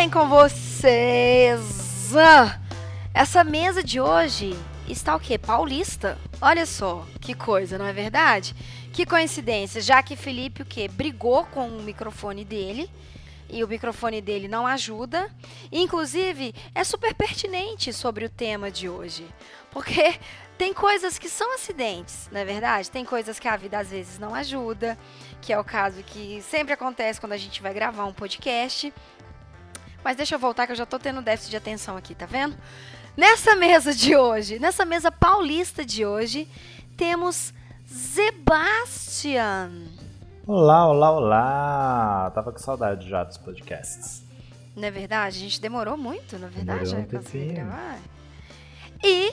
bem com vocês? Essa mesa de hoje está o quê? Paulista. Olha só, que coisa, não é verdade? Que coincidência, já que Felipe o quê? Brigou com o microfone dele e o microfone dele não ajuda. Inclusive, é super pertinente sobre o tema de hoje. Porque tem coisas que são acidentes, não é verdade? Tem coisas que a vida às vezes não ajuda, que é o caso que sempre acontece quando a gente vai gravar um podcast. Mas deixa eu voltar que eu já tô tendo déficit de atenção aqui, tá vendo? Nessa mesa de hoje, nessa mesa paulista de hoje, temos Sebastian. Olá, olá, olá! Tava com saudade já dos podcasts. Não é verdade? A gente demorou muito, na verdade, Demorou um tempinho. gravar. E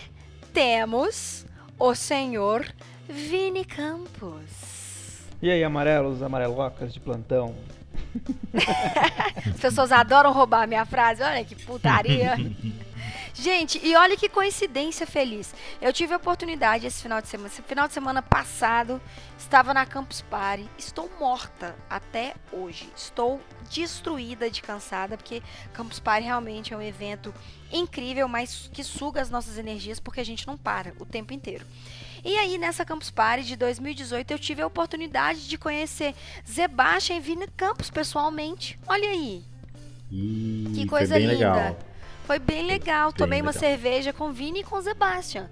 temos o senhor Vini Campos. E aí, amarelos, amarelocas de plantão? As pessoas adoram roubar a minha frase, olha que putaria. Gente, e olha que coincidência feliz. Eu tive a oportunidade esse final de semana, esse final de semana passado, estava na Campus Party. Estou morta até hoje. Estou destruída de cansada, porque Campus Party realmente é um evento incrível, mas que suga as nossas energias, porque a gente não para o tempo inteiro. E aí, nessa Campus Party de 2018, eu tive a oportunidade de conhecer Sebastian e Vini Campos pessoalmente. Olha aí. Que foi coisa bem linda. legal. Foi bem legal. Bem Tomei uma legal. cerveja com Vini e com o Sebastian.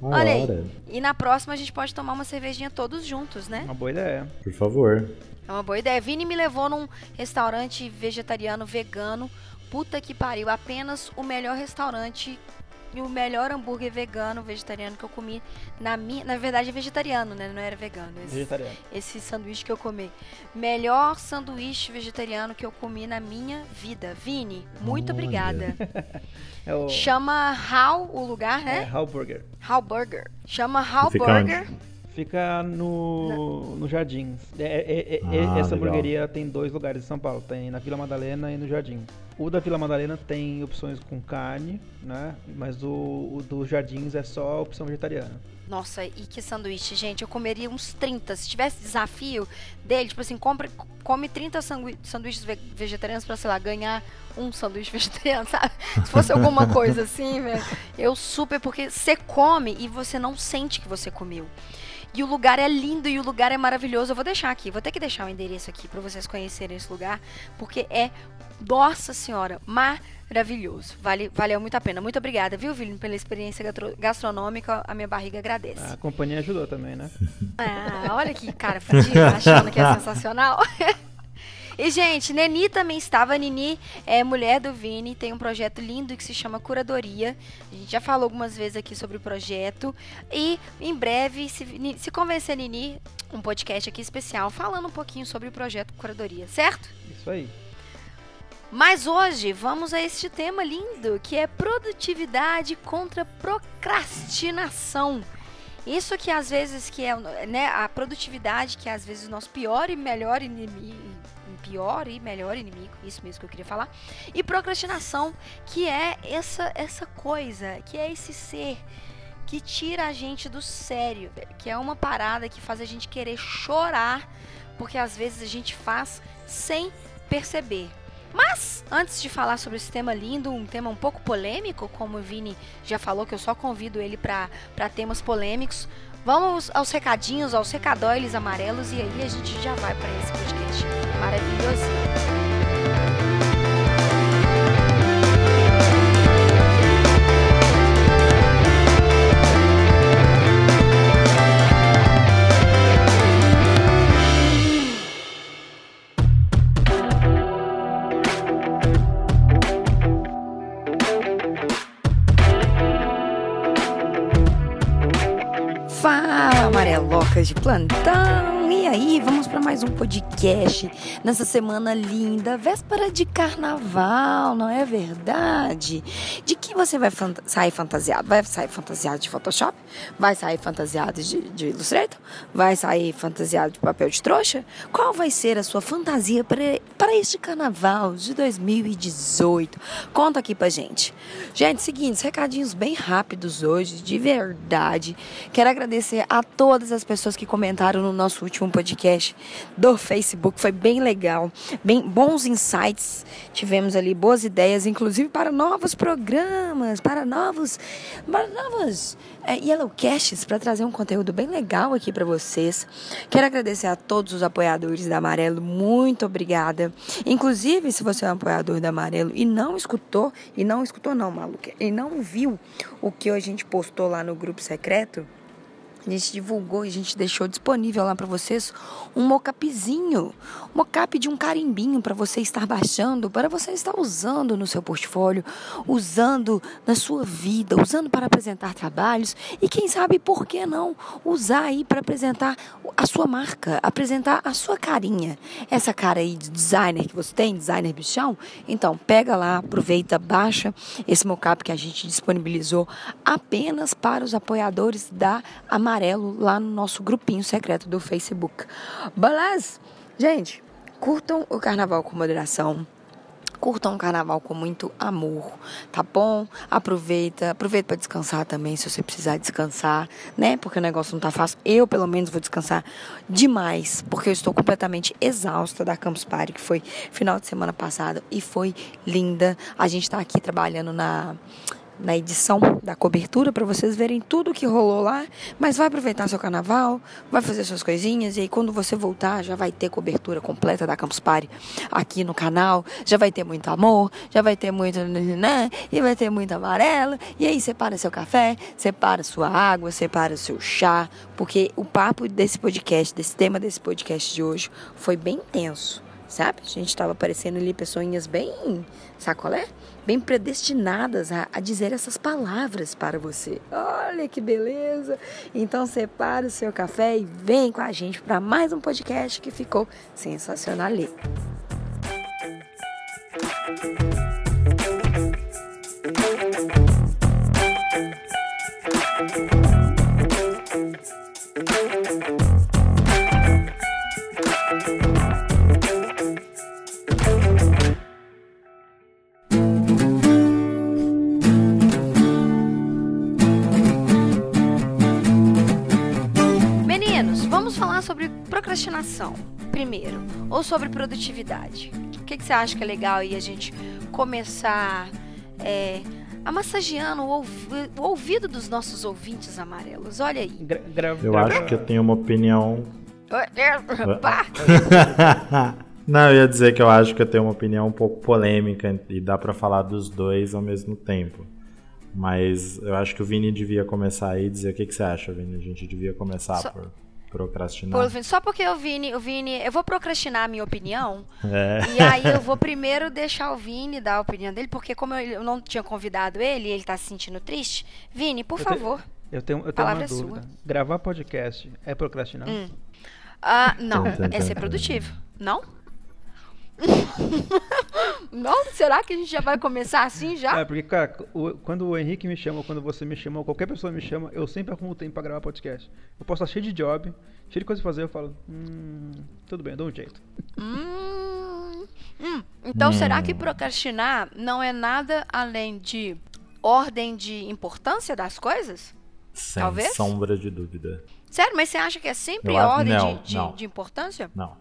Uma Olha aí. hora, E na próxima a gente pode tomar uma cervejinha todos juntos, né? Uma boa ideia. por favor. É uma boa ideia. Vini me levou num restaurante vegetariano vegano. Puta que pariu. Apenas o melhor restaurante e o melhor hambúrguer vegano, vegetariano que eu comi na minha. Na verdade é vegetariano, né? Não era vegano. Esse, Vegetariano. esse sanduíche que eu comi. Melhor sanduíche vegetariano que eu comi na minha vida. Vini, muito Olha. obrigada. É o Chama How o lugar, é, né? Hal Burger. How Burger. Chama How Fica Burger. Fica no, no Jardins. É- é- é- é- Ah, essa legal. hamburgueria tem dois lugares em São Paulo. Tem na Vila Madalena e no Jardim. O da Vila Madalena tem opções com carne, né? Mas o, o do Jardins é só opção vegetariana. Nossa, e que sanduíche, gente. Eu comeria uns 30. Se tivesse desafio dele, tipo assim, compre, come 30 sangui- sanduíches ve- vegetarianos pra, sei lá, ganhar um sanduíche vegetariano, sabe? Se fosse alguma coisa assim, velho. Eu super, porque você come e você não sente que você comeu. E o lugar é lindo e o lugar é maravilhoso. Eu vou deixar aqui, vou ter que deixar o endereço aqui pra vocês conhecerem esse lugar, porque é, nossa senhora, maravilhoso. Vale, valeu muito a pena. Muito obrigada, viu, Vini, pela experiência gastronômica. A minha barriga agradece. A companhia ajudou também, né? Ah, olha que cara fudido, achando que é sensacional. E, gente, Neni também estava. Nini é mulher do Vini, tem um projeto lindo que se chama Curadoria. A gente já falou algumas vezes aqui sobre o projeto. E, em breve, se, se convencer Nini, um podcast aqui especial falando um pouquinho sobre o projeto Curadoria, certo? Isso aí. Mas hoje vamos a este tema lindo, que é produtividade contra procrastinação. Isso que às vezes que é, né, a produtividade que é às vezes o nosso pior e melhor inimigo, pior e melhor inimigo, isso mesmo que eu queria falar. E procrastinação, que é essa essa coisa, que é esse ser que tira a gente do sério, que é uma parada que faz a gente querer chorar, porque às vezes a gente faz sem perceber. Mas, antes de falar sobre esse tema lindo, um tema um pouco polêmico, como o Vini já falou, que eu só convido ele para temas polêmicos, vamos aos recadinhos, aos recadóiles amarelos, e aí a gente já vai para esse podcast maravilhoso. De plantão! E aí, vamos para mais um podcast nessa semana linda, véspera de carnaval, não é verdade? De que você vai fanta- sair fantasiado? Vai sair fantasiado de Photoshop? Vai sair fantasiado de, de Illustrator? Vai sair fantasiado de papel de trouxa? Qual vai ser a sua fantasia para, este carnaval de 2018? Conta aqui pra gente. Gente, seguinte, recadinhos bem rápidos hoje, de verdade. Quero agradecer a todas as pessoas que comentaram no nosso último podcast do Facebook. Foi bem legal, bem bons insights. Tivemos ali boas ideias, inclusive para novos programas, para novos, para novos é, Yellowcasts, para trazer um conteúdo bem legal aqui para vocês. Quero agradecer a todos os apoiadores da Amarelo. Muito obrigada. Inclusive, se você é um apoiador da Amarelo e não escutou, e não escutou não, maluco, e não viu o que a gente postou lá no grupo secreto, a gente divulgou e a gente deixou disponível lá para vocês um mocapzinho, um mocap de um carimbinho para você estar baixando, para você estar usando no seu portfólio, usando na sua vida, usando para apresentar trabalhos e quem sabe por que não usar aí para apresentar a sua marca, apresentar a sua carinha. Essa cara aí de designer que você tem, designer bichão, então pega lá, aproveita, baixa esse mocap que a gente disponibilizou apenas para os apoiadores da Amazon amarelo lá no nosso grupinho secreto do Facebook. Beleza? Gente, curtam o carnaval com moderação. Curtam o carnaval com muito amor, tá bom? Aproveita, aproveita para descansar também, se você precisar descansar, né? Porque o negócio não tá fácil. Eu, pelo menos, vou descansar demais, porque eu estou completamente exausta da Campus Party, que foi final de semana passado e foi linda. A gente tá aqui trabalhando na na edição da cobertura para vocês verem tudo que rolou lá, mas vai aproveitar seu carnaval, vai fazer suas coisinhas e aí quando você voltar já vai ter cobertura completa da Campus Party aqui no canal, já vai ter muito amor, já vai ter muito né, e vai ter muito amarelo e aí separa seu café, separa sua água, separa seu chá, porque o papo desse podcast, desse tema desse podcast de hoje foi bem tenso, sabe? A gente estava aparecendo ali pessoinhas bem, sacolé? Bem predestinadas a, a, dizer essas palavras para você. Olha que beleza! Então separe o seu café e vem com a gente para mais um podcast que ficou sensacional sobre produtividade? O que, que você acha que é legal aí a gente começar é, a massageando o, ouvi o, ouvido dos nossos ouvintes amarelos? Olha aí. Gra eu acho que eu tenho uma opinião. Não, eu ia dizer que eu acho que eu tenho uma opinião um pouco polêmica e dá para falar dos dois ao mesmo tempo. Mas eu acho que o Vini devia começar aí e dizer o que, que você acha, Vini. A gente devia começar so... por procrastinar. Só porque o Vini, o Vini, eu vou procrastinar a minha opinião. É. E aí eu vou primeiro deixar o Vini dar a opinião dele, porque como eu não tinha convidado ele, ele tá se sentindo triste. Vini, por eu favor. Te, eu tenho, eu tenho uma é dúvida. Sua. Gravar podcast é procrastinar? Hum. Ah, não, é ser produtivo. Não? Não? Será que a gente já vai começar assim já? É, porque, cara, o, quando o Henrique me chama, ou quando você me chama, ou qualquer pessoa me chama, eu sempre arrumo tempo pra gravar podcast. Eu posso estar cheio de job, cheio de coisa pra fazer, eu falo, hum, tudo bem, eu dou um jeito. Hum, hum. Então, hum. será que procrastinar não é nada além de ordem de importância das coisas? Sem Talvez? sombra de dúvida. Sério, mas você acha que é sempre eu ordem não, de, de, de importância? Não.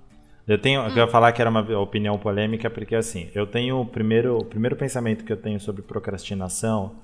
Eu tenho, hum. eu ia falar que era uma opinião polêmica porque assim, eu tenho o primeiro, o primeiro pensamento que eu tenho sobre procrastinação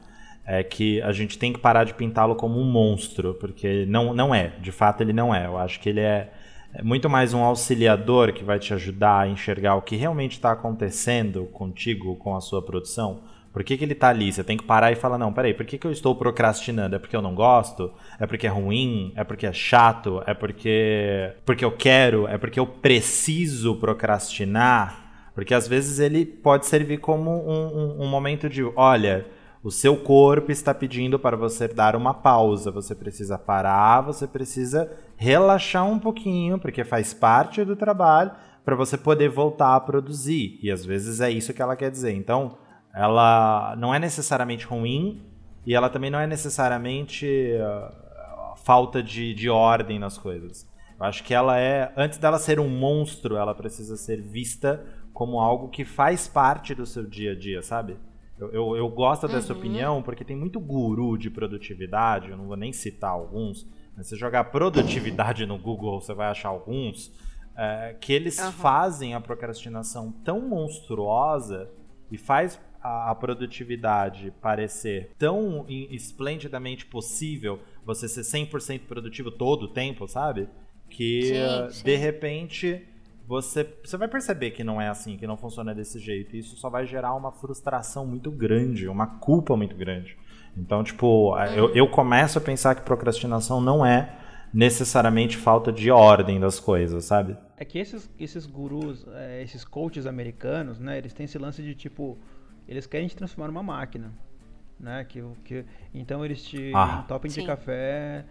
é que a gente tem que parar de pintá-lo como um monstro, porque não, não é, de fato ele não é. Eu acho que ele é, é muito mais um auxiliador que vai te ajudar a enxergar o que realmente está acontecendo contigo, com a sua produção, por que, que ele tá ali? Você tem que parar e falar, não, peraí, por que, que eu estou procrastinando? É porque eu não gosto? É porque é ruim? É porque é chato? É porque, porque eu quero? É porque eu preciso procrastinar? Porque às vezes ele pode servir como um, um, um momento de, olha, o seu corpo está pedindo para você dar uma pausa. Você precisa parar, você precisa relaxar um pouquinho, porque faz parte do trabalho, para você poder voltar a produzir. E às vezes é isso que ela quer dizer. Então, ela não é necessariamente ruim e ela também não é necessariamente uh, falta de, de ordem nas coisas. Eu acho que ela é, antes dela ser um monstro, ela precisa ser vista como algo que faz parte do seu dia a dia, sabe? Eu, eu, eu gosto dessa uhum. opinião porque tem muito guru de produtividade, eu não vou nem citar alguns, mas se jogar produtividade no Google, você vai achar alguns, é, que eles uhum. fazem a procrastinação tão monstruosa e faz a, a produtividade parecer tão esplendidamente possível, você ser 100% produtivo todo o tempo, sabe? Que sim, sim. de repente você, você vai perceber que não é assim, que não funciona desse jeito. E isso só vai gerar uma frustração muito grande, uma culpa muito grande. Então, tipo, eu, uhum. eu começo a pensar que procrastinação não é necessariamente falta de ordem das coisas, sabe? É que esses, esses gurus, é, esses coaches americanos, né, eles têm esse lance de tipo, eles querem te transformar numa máquina, né? Que, que, então eles te ah, entopem de café,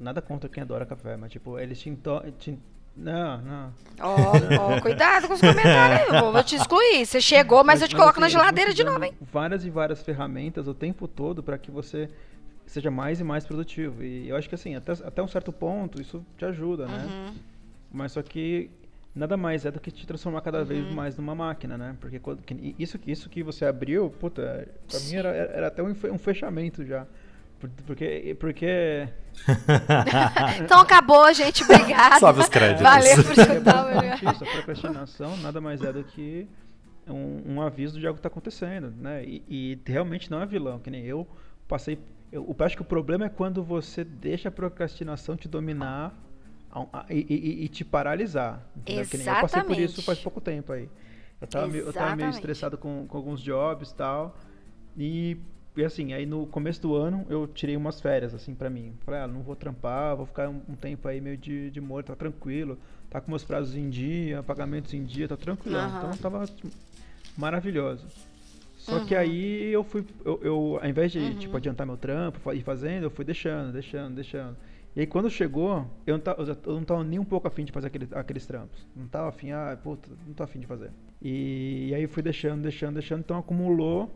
nada contra quem adora café, mas tipo, eles te, te não, não. Ó, oh, oh, cuidado com os comentários aí, eu vou te excluir. Você chegou, mas, mas eu te coloco assim, na geladeira de novo, hein? Várias e várias ferramentas o tempo todo para que você seja mais e mais produtivo. E eu acho que assim, até, até um certo ponto, isso te ajuda, né? Uhum. Mas só que nada mais é do que te transformar cada uhum. vez mais numa máquina, né? Porque isso, isso que você abriu, puta, pra Sim. mim era, era até um fechamento já. Porque. porque... então acabou, gente. Obrigada. Sobe os créditos. Valeu por escutar. É isso, a procrastinação nada mais é do que um, um aviso de algo que está acontecendo, né? E, e, realmente não é vilão, que nem eu passei. Eu, eu acho que o problema é quando você deixa a procrastinação te dominar e, e, e te paralisar. Exatamente. Eu passei por isso faz pouco tempo aí. Eu estava meio, eu tava meio estressado com, com alguns jobs e tal. E assim, aí no começo do ano eu tirei umas férias, assim, pra mim. Falei, ah, não vou trampar, vou ficar um, um tempo aí meio de, de morto, tá tranquilo. Tá com meus prazos em dia, pagamentos em dia, tá tranquilo. Uhum. Então tava maravilhoso. Só uhum. que aí eu fui, eu, eu ao invés de, uhum. tipo, adiantar meu trampo, ir fazendo, eu fui deixando, deixando, deixando. E aí quando chegou, eu não, tava, eu não tava nem um pouco afim de fazer aquele, aqueles trampos. Não tava afim, ah, puta, não tô afim de fazer. E, e aí fui deixando, deixando, deixando, então acumulou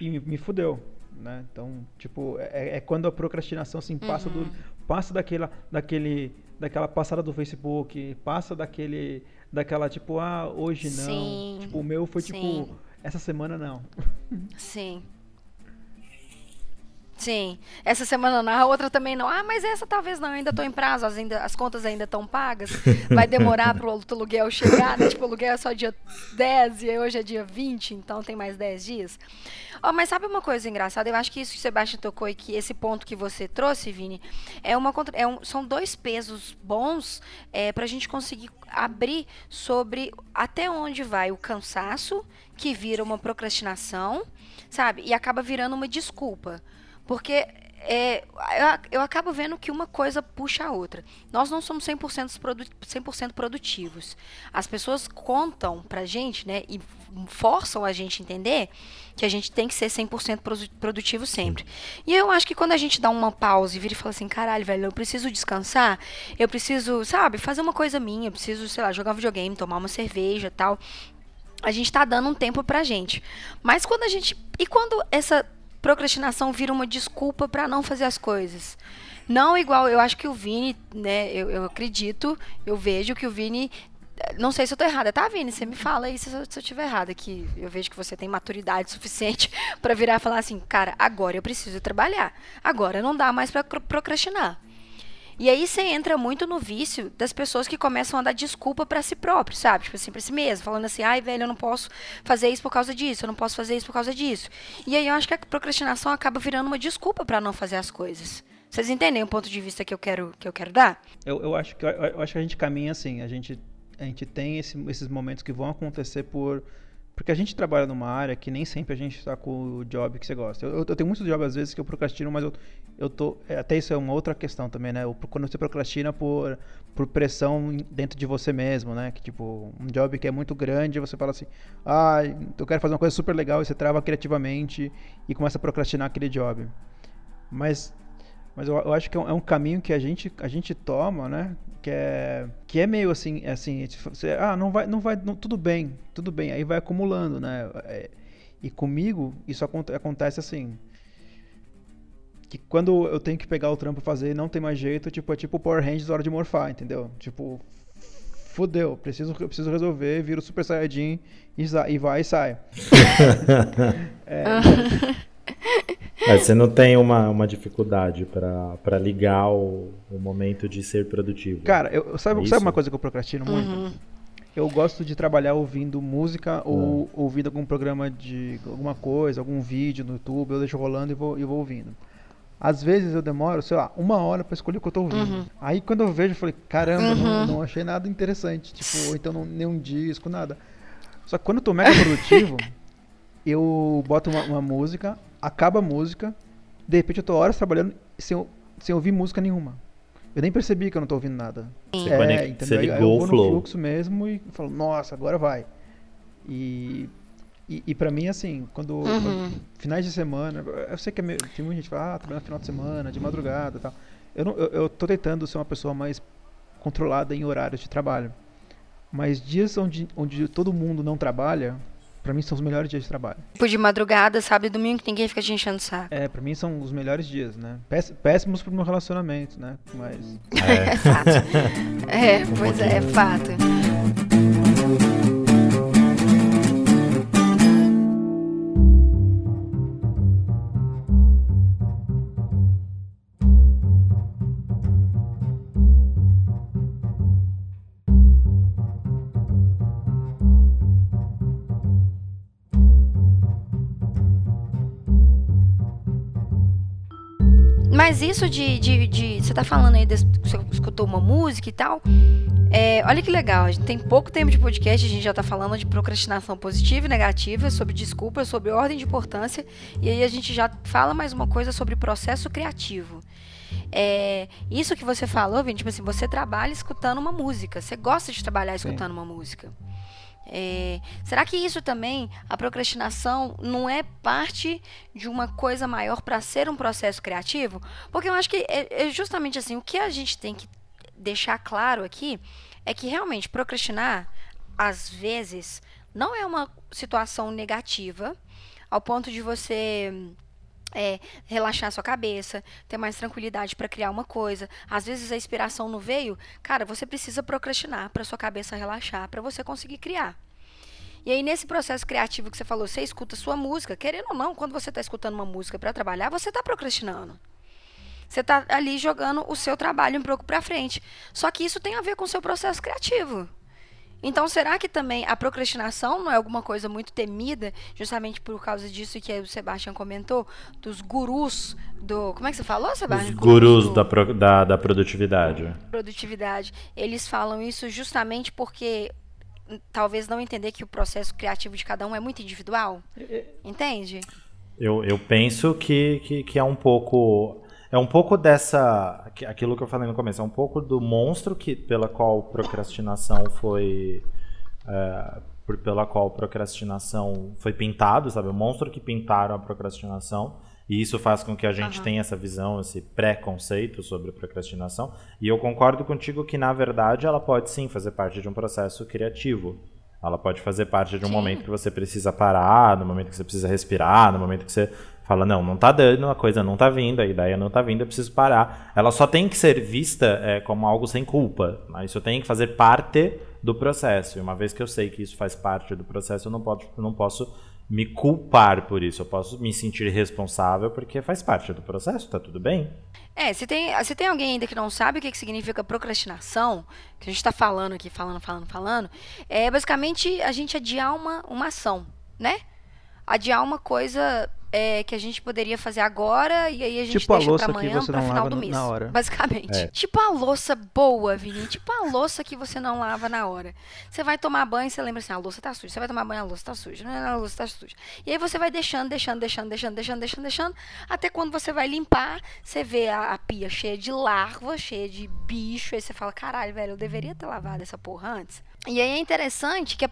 e me, me fudeu. Né? Então, tipo, é, é, quando a procrastinação assim, passa, uhum. do, passa daquela, daquele, daquela passada do Facebook, passa daquele, daquela tipo, ah, hoje não. Sim. Tipo, o meu foi tipo, Sim. tipo, essa semana não. Sim. Sim. Essa semana não, a outra também não. Ah, mas essa talvez não, ainda estou em prazo, as, ainda, as contas ainda estão pagas. Vai demorar para o aluguel chegar, né? Tipo, o aluguel é só dia 10 e hoje é dia 20, então tem mais 10 dias. Oh, mas sabe uma coisa engraçada? Eu acho que isso que o Sebastião tocou e que esse ponto que você trouxe, Vini, é uma, é um, são dois pesos bons é, para a gente conseguir abrir sobre até onde vai o cansaço, que vira uma procrastinação, sabe? E acaba virando uma desculpa. Porque é, eu, eu, acabo vendo que uma coisa puxa a outra. Nós não somos 100%, produ 100 produtivos. As pessoas contam pra gente, né, e forçam a gente a entender que a gente tem que ser 100% produtivo sempre. E eu acho que quando a gente dá uma pausa e vira e fala assim, caralho, velho, eu preciso descansar, eu preciso, sabe, fazer uma coisa minha, eu preciso, sei lá, jogar um videogame, tomar uma cerveja tal. A gente tá dando um tempo pra gente. Mas quando a gente. E quando essa procrastinação vira uma desculpa para não fazer as coisas. Não igual, eu acho que o Vini, né, eu, eu acredito, eu vejo que o Vini não sei se eu tô errada, tá, Vini? Você me fala aí se eu, se eu errada, que eu vejo que você tem maturidade suficiente para virar e falar assim, cara, agora eu preciso trabalhar. Agora não dá mais para procrastinar. E aí você entra muito no vício das pessoas que começam a dar desculpa para si próprio, sabe? Tipo assim, pra si mesmo, falando assim, ai, velho, eu não posso fazer isso por causa disso, eu não posso fazer isso por causa disso. E aí eu acho que a procrastinação acaba virando uma desculpa para não fazer as coisas. Vocês entendem o ponto de vista que eu quero, que eu quero dar? Eu, eu, acho que, eu, eu acho que a gente caminha assim, a gente, a gente tem esse, esses momentos que vão acontecer por porque a gente trabalha numa área que nem sempre a gente está com o job que você gosta. Eu, eu, tenho muitos jobs às vezes que eu procrastino, mas eu, eu tô. É, até isso é uma outra questão também, né? Quando você procrastina por, por pressão dentro de você mesmo, né? Que tipo, um job que é muito grande, você fala assim, ah, eu quero fazer uma coisa super legal, e você trava criativamente e começa a procrastinar aquele job. Mas mas eu, eu acho que é um, é um, caminho que a gente, a gente toma, né? Que é, que é meio assim, é assim, você, ah, não vai, não vai, não, tudo bem, tudo bem, aí vai acumulando, né? É, e comigo isso acontece assim, que quando eu tenho que pegar o trampo e fazer não tem mais jeito, tipo, é tipo Power Rangers hora de morfar, entendeu? Tipo, fudeu, preciso, preciso resolver, vira o Super Saiyajin e, e vai e sai. é, você não tem uma, uma dificuldade para ligar o, o momento de ser produtivo. Cara, eu, sabe, é sabe uma coisa que eu procrastino muito? Uhum. Eu gosto de trabalhar ouvindo música ou uhum. ouvindo algum programa de alguma coisa, algum vídeo no YouTube, eu deixo rolando e vou, e vou ouvindo. Às vezes eu demoro, sei lá, uma hora para escolher o que eu tô ouvindo. Uhum. Aí quando eu vejo, eu falei, caramba, uhum. não, não, achei nada interessante. Tipo, ou então não, nenhum disco, nada. Só que quando eu tô mega produtivo, eu boto uma, uma, música, acaba a música, de repente eu tô horas trabalhando sem, sem ouvir música nenhuma. Eu nem percebi que eu não tô ouvindo nada. Você é, entendeu? Aí, eu vou no fluxo mesmo e falo, nossa, agora vai. E e, e pra mim, assim, quando, uhum. quando, Finais de semana. Eu sei que é meio, tem muita gente que fala, ah, trabalhando no final de semana, de madrugada e tal. Eu, não, eu, eu tô tentando ser uma pessoa mais controlada em horários de trabalho. Mas dias onde, onde todo mundo não trabalha, pra mim são os melhores dias de trabalho. Tipo de madrugada, sábado e domingo, que ninguém fica te enchendo o saco. É, pra mim são os melhores dias, né? Péssimos pro meu relacionamento, né? Mas. É, é fato. É, pois é, é fato. Mas isso de, de, de Você tá falando aí, de, você escutou uma música e tal. É, olha que legal, a gente tem pouco tempo de podcast, a gente já tá falando de procrastinação positiva e negativa, sobre desculpas, sobre ordem de importância. E aí a gente já fala mais uma coisa sobre processo criativo. É, isso que você falou, Vini, tipo assim, você trabalha escutando uma música. Você gosta de trabalhar escutando Sim. uma música. É, será que isso também, a procrastinação, não é parte de uma coisa maior para ser um processo criativo? Porque eu acho que é, é justamente assim, o que a gente tem que deixar claro aqui é que realmente procrastinar, às vezes, não é uma situação negativa, ao ponto de você é, relaxar sua cabeça, ter mais tranquilidade para criar uma coisa. Às vezes a inspiração não veio, cara, você precisa procrastinar para sua cabeça relaxar, para você conseguir criar. E aí nesse processo criativo que você falou, você escuta sua música, querendo ou não, quando você está escutando uma música para trabalhar, você está procrastinando. Você está ali jogando o seu trabalho um pouco para frente. Só que isso tem a ver com o seu processo criativo. Então, será que também a procrastinação não é alguma coisa muito temida, justamente por causa disso que o Sebastião comentou, dos gurus do. Como é que você falou, Sebastião? Os gurus do, da, pro, da, da produtividade. Produtividade. Eles falam isso justamente porque hum, talvez não entender que o processo criativo de cada um é muito individual. Entende? Eu, eu penso que, que, que é um pouco é um pouco dessa. Aquilo que eu falei no começo, é um pouco do monstro que, pela qual procrastinação foi. É, por, pela qual procrastinação foi pintado, sabe? O monstro que pintaram a procrastinação. E isso faz com que a gente uhum. tenha essa visão, esse preconceito sobre procrastinação. E eu concordo contigo que, na verdade, ela pode sim fazer parte de um processo criativo. Ela pode fazer parte de um sim. momento que você precisa parar, no momento que você precisa respirar, no momento que você fala, não, não tá dando, a coisa não tá vindo, a ideia não tá vindo, eu preciso parar. Ela só tem que ser vista é, como algo sem culpa. Mas isso tem que fazer parte do processo. E uma vez que eu sei que isso faz parte do processo, eu não, eu não posso me culpar por isso. Eu posso me sentir responsável porque faz parte do processo, tá tudo bem? É, se tem, se tem alguém ainda que não sabe o que, que significa procrastinação, que a gente está falando aqui, falando, falando, falando, é basicamente a gente adiar uma, uma ação, né? Adiar uma coisa é, que a gente poderia fazer agora e aí a gente tipo deixa a louça pra amanhã, pra final do mês. Na hora. Basicamente. É. Tipo a louça boa, Vini. Tipo a louça que você não lava na hora. Você vai tomar banho, você lembra assim, a louça tá suja. Você vai tomar banho, a louça tá suja. A louça tá suja. E aí você vai deixando, deixando, deixando, deixando, deixando, deixando, deixando. Até quando você vai limpar, você vê a, a pia cheia de larva, cheia de bicho. Aí você fala, caralho, velho, eu deveria ter lavado essa porra antes. E aí é interessante que a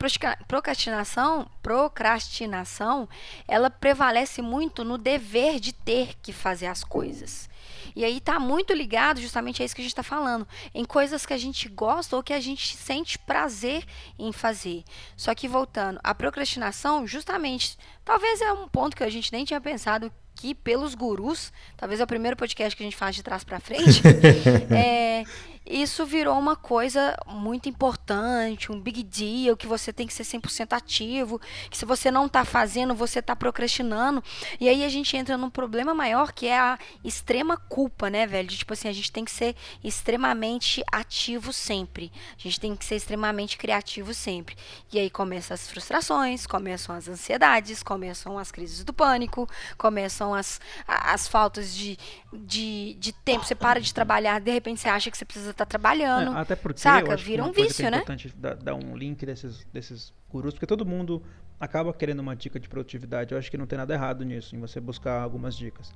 procrastinação, procrastinação, ela prevalece muito no dever de ter que fazer as coisas. E aí está muito ligado justamente a isso que a gente está falando, em coisas que a gente gosta ou que a gente sente prazer em fazer. Só que voltando, a procrastinação, justamente, talvez é um ponto que a gente nem tinha pensado que pelos gurus, talvez é o primeiro podcast que a gente faz de trás para frente, é, isso virou uma coisa muito importante, um big deal, que você tem que ser 100% ativo, que se você não está fazendo, você está procrastinando. E aí a gente entra num problema maior que é a extrema culpa, né, velho? De, tipo assim, a gente tem que ser extremamente ativo sempre. A gente tem que ser extremamente criativo sempre. E aí começam as frustrações, começam as ansiedades, começam as crises do pânico, começam as, as faltas de, de, de tempo. Você para de trabalhar, de repente você acha que você precisa tá trabalhando. É, até porque saca? Vira um vício, é né? É importante dar, dar um link desses, desses gurus, porque todo mundo acaba querendo uma dica de produtividade. Eu acho que não tem nada errado nisso, em você buscar algumas dicas.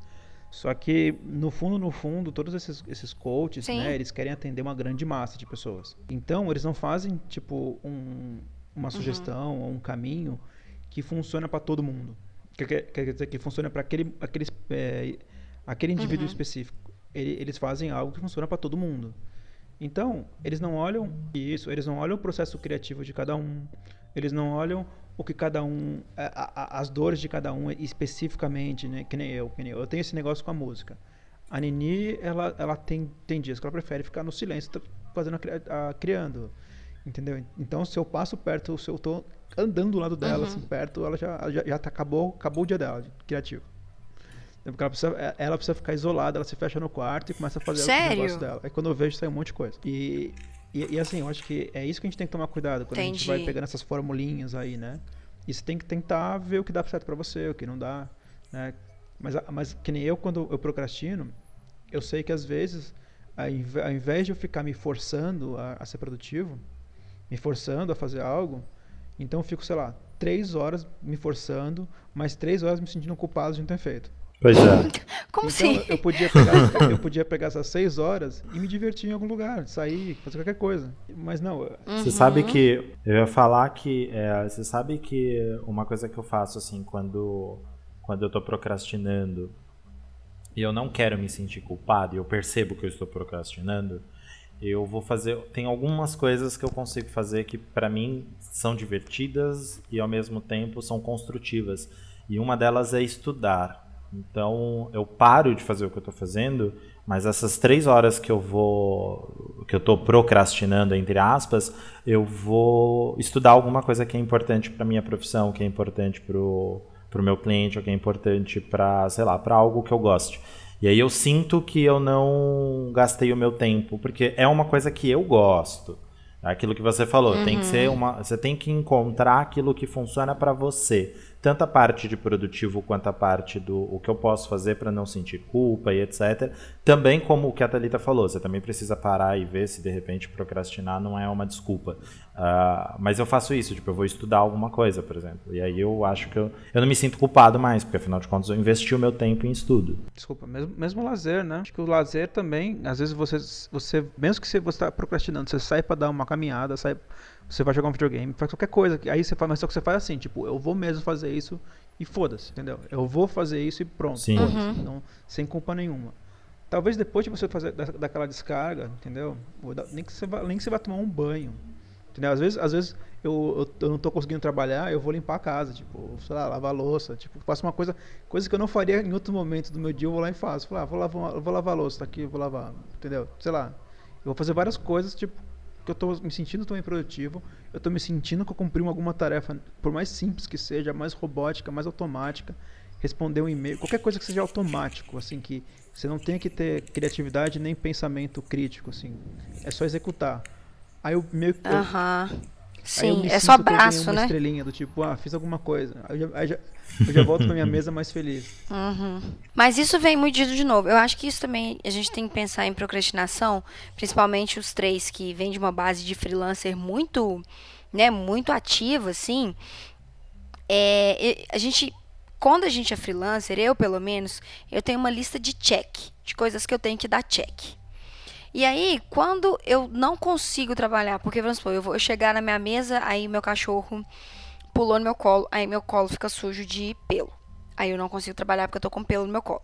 Só que, no fundo, no fundo, todos esses, esses coaches, né, eles querem atender uma grande massa de pessoas. Então, eles não fazem, tipo, um, uma uhum. sugestão uhum. ou um caminho que funciona para todo mundo. Quer, quer dizer, que funciona para aquele, aquele, é, aquele indivíduo uhum. específico. Ele, eles fazem algo que funciona para todo mundo. Então, eles não olham isso, eles não olham o processo criativo de cada um, eles não olham o que cada um, a, a, as dores de cada um especificamente, né? Que nem eu, que nem eu. Eu tenho esse negócio com a música. A Nini, ela, ela tem, tem dias que ela prefere ficar no silêncio, fazendo a, criando, entendeu? Então, se eu passo perto, se eu tô andando do lado dela, uhum. assim, perto, ela já, já, já tá, acabou, acabou o dia dela, criativo. Porque ela precisa, é, ela precisa ficar isolada, ela se fecha no quarto e começa a fazer Sério? o negócio dela. Aí quando eu vejo, sai um monte de coisa. E, e, e, assim, eu acho que é isso que a gente tem que tomar cuidado quando Entendi. a gente vai pegando essas formulinhas aí, né? E você tem que tentar ver o que dá certo para você, o que não dá, né? Mas, mas que nem eu, quando eu procrastino, eu sei que às vezes, ao invés de eu ficar me forçando a, a ser produtivo, me forçando a fazer algo, então eu fico, sei lá, três horas me forçando, mais três horas me sentindo culpado de não ter feito. Pois é. Como então, assim? Eu podia, pegar, eu podia pegar essas seis horas e me divertir em algum lugar, sair, fazer qualquer coisa. Mas não. Uhum. Você sabe que. Eu ia falar que. É, você sabe que uma coisa que eu faço assim, quando, quando eu tô procrastinando e eu não quero me sentir culpado e eu percebo que eu estou procrastinando, eu vou fazer. Tem algumas coisas que eu consigo fazer que para mim são divertidas e ao mesmo tempo são construtivas. E uma delas é estudar. Então eu paro de fazer o que eu estou fazendo, mas essas três horas que eu vou, que eu estou procrastinando entre aspas, eu vou estudar alguma coisa que é importante para minha profissão, que é importante para o meu cliente, ou que é importante para, sei lá, para algo que eu goste. E aí eu sinto que eu não gastei o meu tempo, porque é uma coisa que eu gosto. Aquilo que você falou, uhum. tem que ser uhum. uma, você tem que encontrar aquilo que funciona para você tanto a parte de produtivo quanto a parte do o que eu posso fazer para não sentir culpa e etc. Também como o que a Thalita falou, você também precisa parar e ver se de repente procrastinar não é uma desculpa. Uh, mas eu faço isso, tipo, eu vou estudar alguma coisa, por exemplo. E aí eu acho que eu, eu não me sinto culpado mais, porque afinal de contas eu investi o meu tempo em estudo. Desculpa, mesmo, mesmo lazer, né? Acho que o lazer também, às vezes você, você mesmo que você está procrastinando, você sai para dar uma caminhada, sai você vai jogar um videogame, faz qualquer coisa. Aí você faz, mas só que você faz assim, tipo, eu vou mesmo fazer isso e foda-se, entendeu? Eu vou fazer isso e pronto. Sim. Uhum. Não, sem culpa nenhuma. Talvez depois de você fazer daquela descarga, entendeu? Nem que você vai, nem que você vai tomar um banho. Entendeu? Às vezes, às vezes eu, eu, eu, não tô conseguindo trabalhar, eu vou limpar a casa, tipo, sei lá, lavar a louça, tipo, faço uma coisa, coisa que eu não faria em outro momento do meu dia, eu vou lá e faço. Falar, ah, vou lavar, vou lavar a louça, tá aqui, vou lavar, entendeu? Sei lá. Eu vou fazer várias coisas, tipo, que eu estou me sentindo também produtivo, eu estou me sentindo que eu cumpri alguma tarefa, por mais simples que seja, mais robótica, mais automática, responder um e-mail, qualquer coisa que seja automático, assim, que você não tenha que ter criatividade nem pensamento crítico, assim, é só executar. Aí eu meio que... Aham. Sim, é só braço, uma né? estrelinha do tipo, ah, fiz alguma coisa. Aí já, aí já, eu já volto pra minha mesa mais feliz. Uhum. Mas isso vem muito de novo. Eu acho que isso também a gente tem que pensar em procrastinação, principalmente os três que vêm de uma base de freelancer muito, né, muito ativa, assim. É, a gente, quando a gente é freelancer, eu pelo menos, eu tenho uma lista de check, de coisas que eu tenho que dar check. E aí, quando eu não consigo trabalhar, porque vamos supor, eu vou chegar na minha mesa, aí meu cachorro pulou no meu colo, aí meu colo fica sujo de pelo. Aí eu não consigo trabalhar porque eu tô com pelo no meu colo.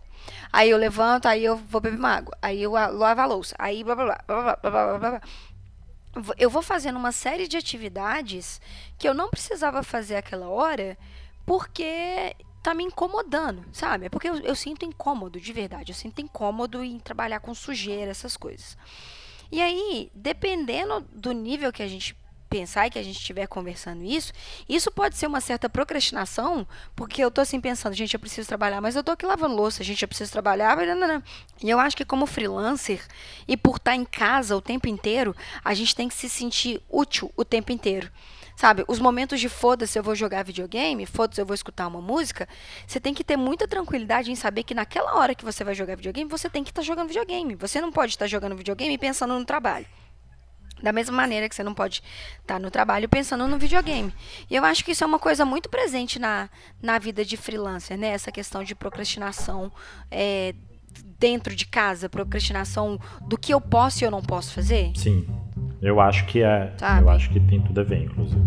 Aí eu levanto, aí eu vou beber uma água. Aí eu lavo a louça. Aí blá blá blá blá blá blá blá blá. Eu vou fazendo uma série de atividades que eu não precisava fazer aquela hora porque tá me incomodando, sabe? É porque eu, eu sinto incômodo, de verdade. Eu sinto incômodo em trabalhar com sujeira, essas coisas. E aí, dependendo do nível que a gente pensar e que a gente estiver conversando isso, isso pode ser uma certa procrastinação, porque eu tô assim pensando, gente, eu preciso trabalhar, mas eu tô aqui lavando louça, gente, eu preciso trabalhar, e eu acho que como freelancer e por estar em casa o tempo inteiro, a gente tem que se sentir útil o tempo inteiro. Sabe, os momentos de foda-se, eu vou jogar videogame, foda-se, eu vou escutar uma música, você tem que ter muita tranquilidade em saber que naquela hora que você vai jogar videogame, você tem que estar tá jogando videogame. Você não pode estar tá jogando videogame pensando no trabalho. Da mesma maneira que você não pode estar tá no trabalho pensando no videogame. E eu acho que isso é uma coisa muito presente na, na vida de freelancer, né? Essa questão de procrastinação é, dentro de casa, procrastinação do que eu posso e eu não posso fazer. Sim. Eu acho que é. Sabe? Eu acho que tem tudo a ver, inclusive.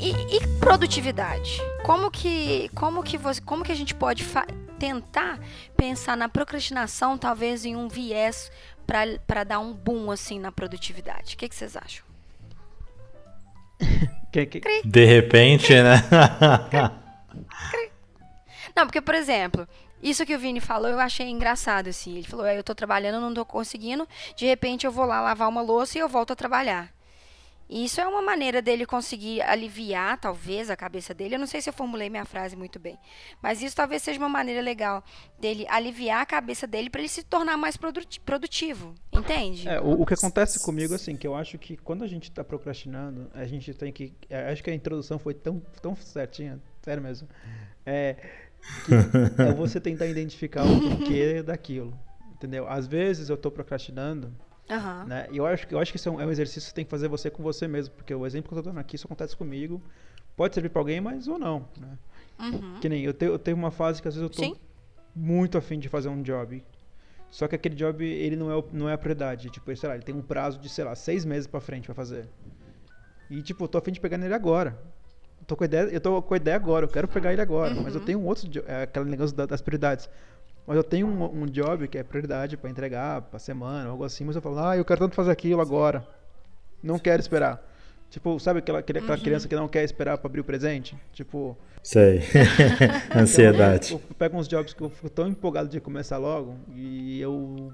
E, e produtividade? Como que, como que você, como que a gente pode tentar pensar na procrastinação, talvez em um viés para dar um boom assim na produtividade. O que, que vocês acham? que, que... De repente, né? Não, porque, por exemplo, isso que o Vini falou eu achei engraçado, assim. Ele falou, eu tô trabalhando, não tô conseguindo, de repente eu vou lá lavar uma louça e eu volto a trabalhar. E isso é uma maneira dele conseguir aliviar, talvez, a cabeça dele. Eu não sei se eu formulei minha frase muito bem. Mas isso talvez seja uma maneira legal dele aliviar a cabeça dele para ele se tornar mais produtivo. Entende? É, o, o, que acontece comigo, assim, que eu acho que quando a gente está procrastinando, a gente tem que. É, acho que a introdução foi tão, tão certinha, sério mesmo. É, é você tentar identificar o porquê daquilo. Entendeu? Às vezes eu estou procrastinando Uhum. Né? E eu acho, eu acho que isso é um, é um, exercício que tem que fazer você com você mesmo, porque o exemplo que eu estou dando aqui, isso acontece comigo, pode servir para alguém, mas ou não. Né? Uhum. Que nem eu, te, eu tenho uma fase que às vezes eu estou muito afim de fazer um job. Só que aquele job, ele não é, não é a prioridade. Tipo, sei lá, ele tem um prazo de, sei lá, seis meses pra frente pra fazer. E, tipo, eu tô afim de pegar nele agora. Eu tô com a ideia, eu tô com a ideia agora, eu quero pegar ele agora. Uhum. Mas eu tenho um outro, é, aquele negócio das prioridades. Mas eu tenho um, um job que é prioridade para entregar para semana, algo assim, mas eu falo, ah, eu quero tanto fazer aquilo agora. Não quero esperar. Tipo, sabe aquela, aquela uhum. criança que não quer esperar para abrir o presente? Tipo. Sei. Ansiedade. Então, eu, eu, pego uns jobs que eu fico tão empolgado de começar logo e eu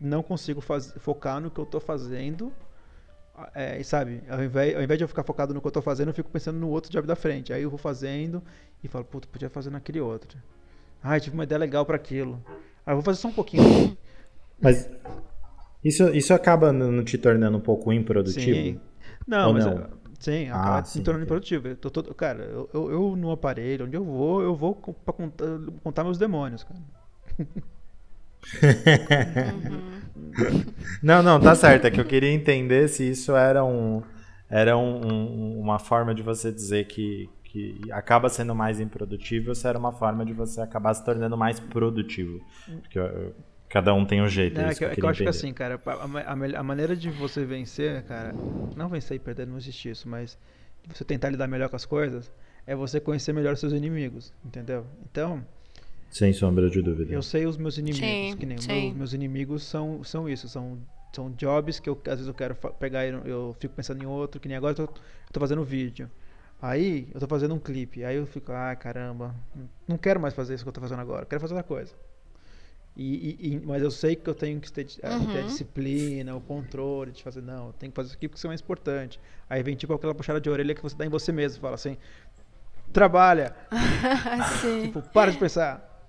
não consigo faz, focar no que eu tô fazendo. É, sabe, ao invés, ao invés de eu ficar focado no que eu tô fazendo, eu fico pensando no outro job da frente. Aí eu vou fazendo e falo, puta, podia fazer naquele outro. Ai, tive uma ideia legal para aquilo. Ah, vou fazer só um pouquinho. Mas isso, isso acaba não te tornando um pouco improdutivo? Sim. Não, Ou mas não? sim, acaba ah, sim, me tornando improdutivo. Eu tô todo, cara, eu, eu, eu, no aparelho, onde eu vou, eu vou pra contar, contar meus demônios, cara. não, não, tá certo. É que eu queria entender se isso era um era um, um, uma forma de você dizer que, que acaba sendo mais improdutivo, ou se era uma forma de você acabar se tornando mais produtivo. Porque cada um tem um jeito. É, é que, eu, que eu acho que assim, cara, a, a, a, maneira de você vencer, cara, não vencer e perder, não existe isso, mas você tentar lidar melhor com as coisas, é você conhecer melhor seus inimigos, entendeu? Então. Sem sombra de dúvida. Eu sei os meus inimigos, sim, que nem meus, meus inimigos são, são isso, são são jobs que eu, às vezes eu quero pegar e eu fico pensando em outro, que nem agora eu tô, eu tô fazendo vídeo. Aí eu tô fazendo um clipe, aí eu fico, ah, caramba, não quero mais fazer isso que eu tô fazendo agora, quero fazer outra coisa. E, e, mas eu sei que eu tenho que ter, uhum. ter, a disciplina, o controle de fazer, não, eu tenho que fazer isso aqui porque isso é mais importante. Aí vem tipo aquela puxada de orelha que você dá em você mesmo, fala assim, trabalha. tipo, para de pensar.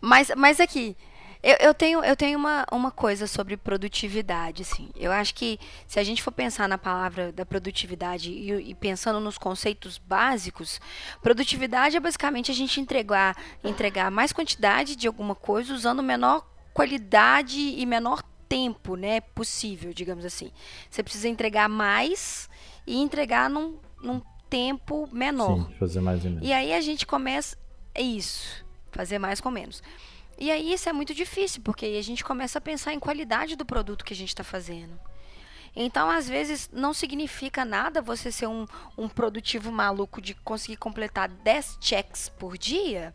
Mas, mas aqui, eu, eu, tenho, eu tenho uma, uma coisa sobre produtividade, assim. Eu acho que se a gente for pensar na palavra da produtividade e, e pensando nos conceitos básicos, produtividade é basicamente a gente entregar, entregar mais quantidade de alguma coisa usando menor qualidade e menor tempo, né, possível, digamos assim. Você precisa entregar mais e entregar num, num tempo menor. Sim, fazer mais e menos. E aí a gente começa é isso, fazer mais com menos. E aí isso é muito difícil, porque aí a gente começa a pensar em qualidade do produto que a gente está fazendo. Então, às vezes, não significa nada você ser um, um produtivo maluco de conseguir completar 10 checks por dia,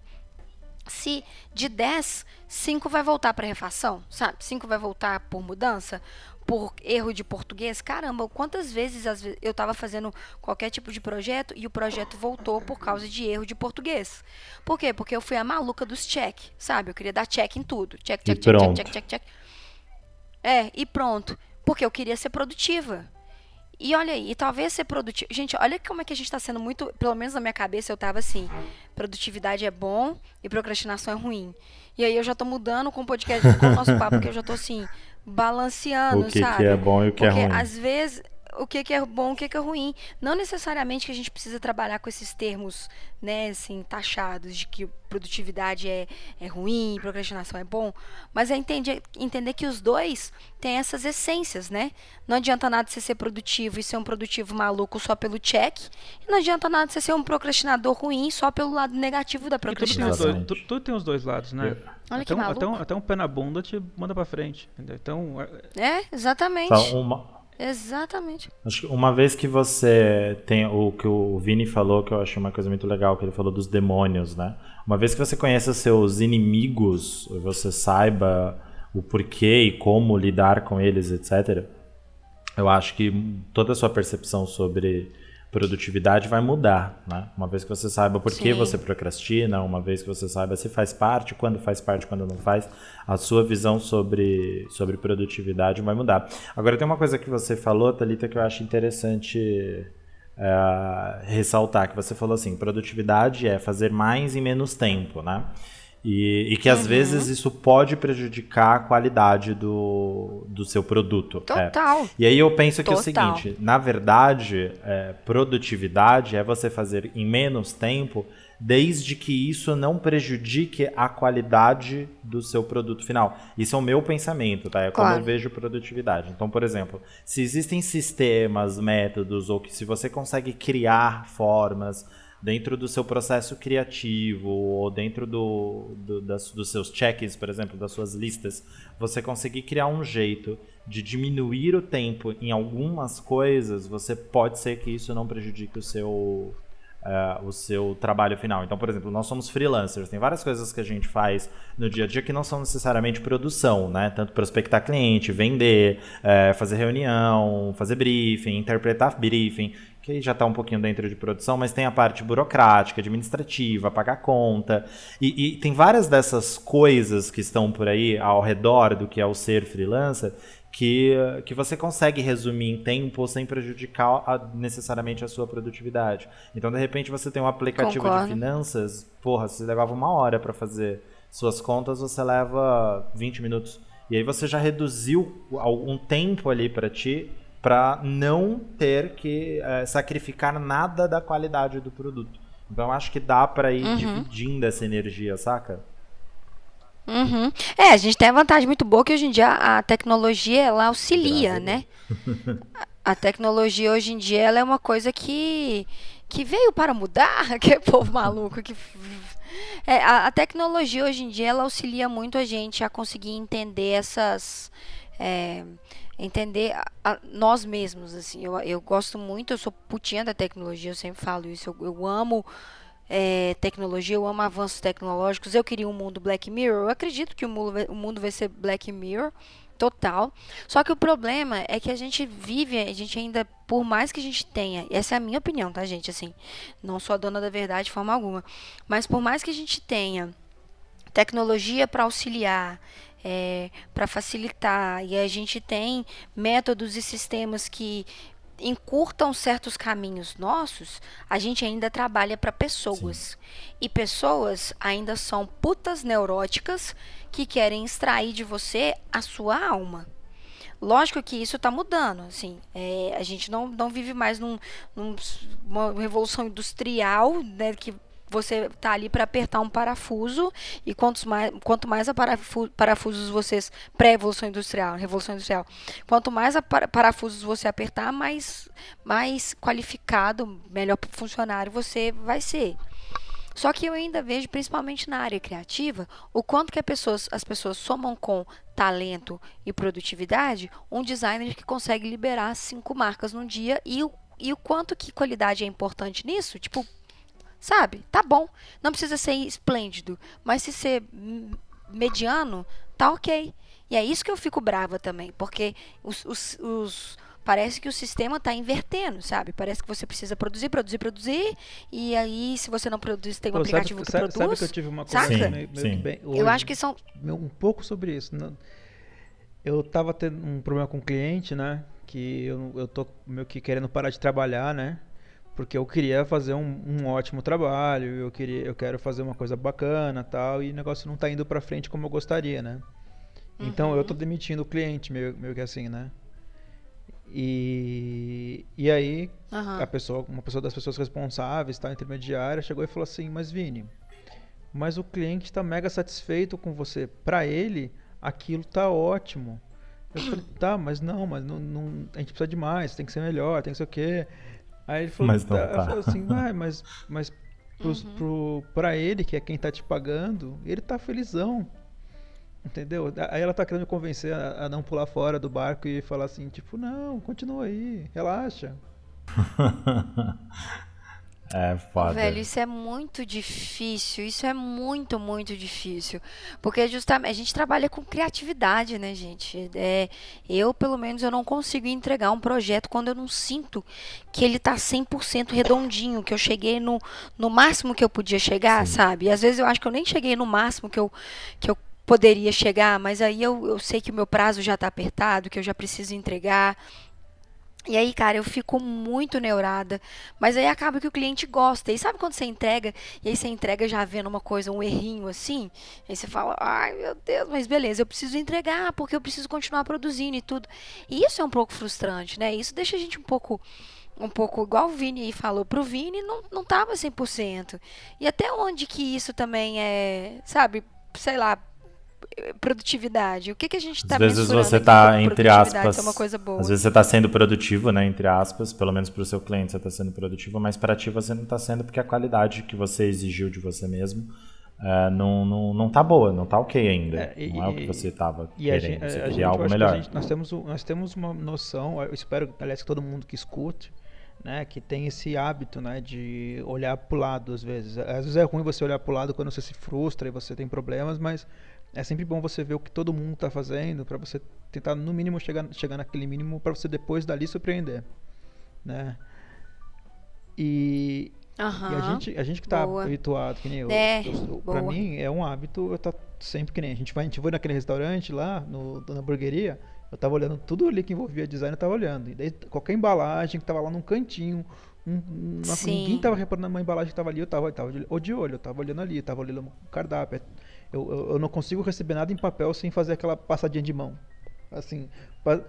se de 10, 5 vai voltar para refação, sabe? 5 vai voltar por mudança, por erro de português. Caramba, quantas vezes eu estava fazendo qualquer tipo de projeto e o projeto voltou por causa de erro de português. Por quê? Porque eu fui a maluca dos check, sabe? Eu queria dar check em tudo. Check, check, check, check, check, check, check. É, e pronto. Porque eu queria ser produtiva. E olha aí, e talvez ser produtivo. Gente, olha como é que a gente está sendo muito. Pelo menos na minha cabeça eu tava assim: produtividade é bom e procrastinação é ruim. E aí eu já tô mudando com o podcast, com o nosso papo, porque eu já tô assim, balanceando, o que sabe? O que é bom e o que porque, é ruim. às vezes o que, que é bom, o que, que é ruim. Não necessariamente que a gente precisa trabalhar com esses termos, né, assim, taxados de que produtividade é, é ruim, procrastinação é bom, mas é entender, entender que os dois têm essas essências, né? Não adianta nada você ser produtivo e ser um produtivo maluco só pelo check, e não adianta nada você ser um procrastinador ruim só pelo lado negativo da procrastinação. Tudo, tem os dois lados, né? Olha até, que um, maluco. até, um, até um pé na bunda te manda pra frente. Entendeu? Então. É, exatamente. Então, uma, Exatamente. Acho que uma vez que você tem o que o Vini falou, que eu acho uma coisa muito legal, que ele falou dos demônios, né? Uma vez que você conheça seus inimigos, você saiba o porquê e como lidar com eles, etc. Eu acho que toda a sua percepção sobre produtividade vai mudar, né? Uma vez que você saiba por que você procrastina, uma vez que você saiba se faz parte, quando faz parte, quando não faz, a sua visão sobre, sobre produtividade vai mudar. Agora tem uma coisa que você falou, Thalita, que eu acho interessante é, ressaltar, que você falou assim, produtividade é fazer mais em menos tempo, né? E, e, que às uhum. vezes isso pode prejudicar a qualidade do, do seu produto. Total. É. E aí eu penso que Total. é o seguinte: na verdade, é, produtividade é você fazer em menos tempo, desde que isso não prejudique a qualidade do seu produto final. Isso é o meu pensamento, tá? É como claro. eu vejo produtividade. Então, por exemplo, se existem sistemas, métodos, ou que se você consegue criar formas dentro do seu processo criativo ou dentro do, do das, dos seus check-ins, por exemplo, das suas listas, você conseguir criar um jeito de diminuir o tempo em algumas coisas, você pode ser que isso não prejudique o seu Uh, o seu trabalho final. Então, por exemplo, nós somos freelancers, tem várias coisas que a gente faz no dia a dia que não são necessariamente produção, né? Tanto prospectar cliente, vender, uh, fazer reunião, fazer briefing, interpretar briefing que já está um pouquinho dentro de produção, mas tem a parte burocrática, administrativa, pagar conta. E, e, tem várias dessas coisas que estão por aí ao redor do que é o ser freelancer que, que você consegue resumir em tempo sem prejudicar a, necessariamente a sua produtividade. Então, de repente, você tem um aplicativo Concordo. de finanças, porra, você levava uma hora para fazer suas contas, você leva 20 minutos. E aí você já reduziu algum tempo ali para ti para não ter que é, sacrificar nada da qualidade do produto. Então acho que dá para ir uhum. dividindo essa energia, saca? Uhum. É, a gente tem a vantagem muito boa que hoje em dia a tecnologia ela auxilia, né? a tecnologia hoje em dia ela é uma coisa que que veio para mudar, que povo maluco que é, a, a, tecnologia hoje em dia ela auxilia muito a gente a conseguir entender essas é, entender a, a, nós mesmos, assim. Eu, eu gosto muito, eu sou putinha da tecnologia, eu sempre falo isso. Eu, eu amo é, tecnologia, eu amo avanços tecnológicos. Eu queria um mundo Black Mirror. Eu acredito que o mundo, o mundo vai ser Black Mirror total. Só que o problema é que a gente vive, a gente ainda, por mais que a gente tenha, essa é a minha opinião, tá, gente? Assim, não sou a dona da verdade de forma alguma, mas por mais que a gente tenha tecnologia para auxiliar, é, para facilitar. E a gente tem métodos e sistemas que encurtam certos caminhos nossos, a gente ainda trabalha para pessoas. Sim. E pessoas ainda são putas neuróticas que querem extrair de você a sua alma. Lógico que isso está mudando, assim, é, a gente não, não vive mais num, numa revolução industrial, né, que você tá ali para apertar um parafuso e quantos mais, quanto mais a parafu, parafusos vocês pré-evolução industrial, revolução industrial, quanto mais a parafusos você apertar, mais mais qualificado, melhor funcionário você vai ser. Só que eu ainda vejo, principalmente na área criativa, o quanto que pessoas, as pessoas somam com talento e produtividade um designer que consegue liberar cinco marcas num dia e o, e o quanto que qualidade é importante nisso. Tipo, sabe? Tá bom. Não precisa ser esplêndido, mas se ser mediano, tá ok. E é isso que eu fico brava também, porque os, os, os parece que o sistema está invertendo, sabe? Parece que você precisa produzir, produzir, produzir, e aí se você não produz, tem um Pô, aplicativo sabe, que sabe, produz. Sabe que eu tive uma coisa sim, meio, meio bem, hoje, Eu acho que são um pouco sobre isso. Eu estava tendo um problema com um cliente, né? Que eu, eu tô meio que querendo parar de trabalhar, né? Porque eu queria fazer um, um ótimo trabalho, eu queria, eu quero fazer uma coisa bacana, tal, e o negócio não está indo para frente como eu gostaria, né? Então eu tô uhum. demitindo o cliente, meio, meio que assim, né? E, e aí uhum. a pessoa, uma pessoa das pessoas responsáveis, tá, intermediária, chegou e falou assim, mas Vini, mas o cliente está mega satisfeito com você. Para ele, aquilo tá ótimo. Eu falei, tá, mas não, mas não, não, a gente precisa de mais, tem que ser melhor, tem que ser o quê. Aí ele falou, mas não tá. falou assim, vai, mas, mas pros, uhum. pro, pra ele, que é quem tá te pagando, ele tá felizão. Entendeu? Aí ela tá querendo me convencer a, a, não pular fora do barco e falar assim, tipo, não, continua aí, relaxa. é foda. Velho, isso é muito difícil. Isso é muito, muito difícil. Porque justamente a gente trabalha com criatividade, né, gente? É, eu, pelo menos, eu não consigo entregar um projeto quando eu não sinto que ele tá 100% redondinho, que eu cheguei no, no máximo que eu podia chegar, Sim. sabe? E às vezes eu acho que eu nem cheguei no máximo que eu, que eu poderia chegar, mas aí eu, eu sei que o meu prazo já está apertado, que eu já preciso entregar. E aí, cara, eu fico muito neurada. Mas aí acaba que o cliente gosta. E sabe quando você entrega, e aí você entrega já vendo uma coisa, um errinho assim? Aí você fala, ai meu Deus, mas beleza, eu preciso entregar, porque eu preciso continuar produzindo e tudo. E isso é um pouco frustrante, né? Isso deixa a gente um pouco um pouco igual o Vini aí falou, pro Vini não, não tava 100%. E até onde que isso também é, sabe, sei lá, produtividade? O que, que a gente está Às vezes você está, entre aspas, é uma coisa boa. Às vezes você está sendo produtivo, né, entre aspas, pelo menos para o seu cliente você está sendo produtivo, mas para ti você não está sendo porque a qualidade que você exigiu de você mesmo é, não, não, não tá boa, não tá ok ainda. É, e, não é o que você estava querendo, gente, você queria algo melhor. Gente, nós, temos, nós temos uma noção, eu espero, aliás, que todo mundo que escute, né, que tem esse hábito, né, de olhar para o lado às vezes. Às vezes é ruim você olhar para o lado quando você se frustra e você tem problemas, mas é sempre bom você ver o que todo mundo está fazendo para você tentar no mínimo chegar, chegar naquele mínimo para você depois dali surpreender, né? E, uhum. e a gente a gente que está habituado que nem eu, é, para mim é um hábito eu estar tá sempre que nem a gente vai a gente foi naquele restaurante lá no na hamburgueria eu tava olhando tudo ali que envolvia design eu tava olhando e daí qualquer embalagem que tava lá num cantinho um, uma, ninguém tava reparando na embalagem que tava ali eu tava, eu tava de, de olho eu tava olhando ali eu tava olhando o cardápio eu, eu, eu, não consigo receber nada em papel sem fazer aquela passadinha de mão. Assim. Pa,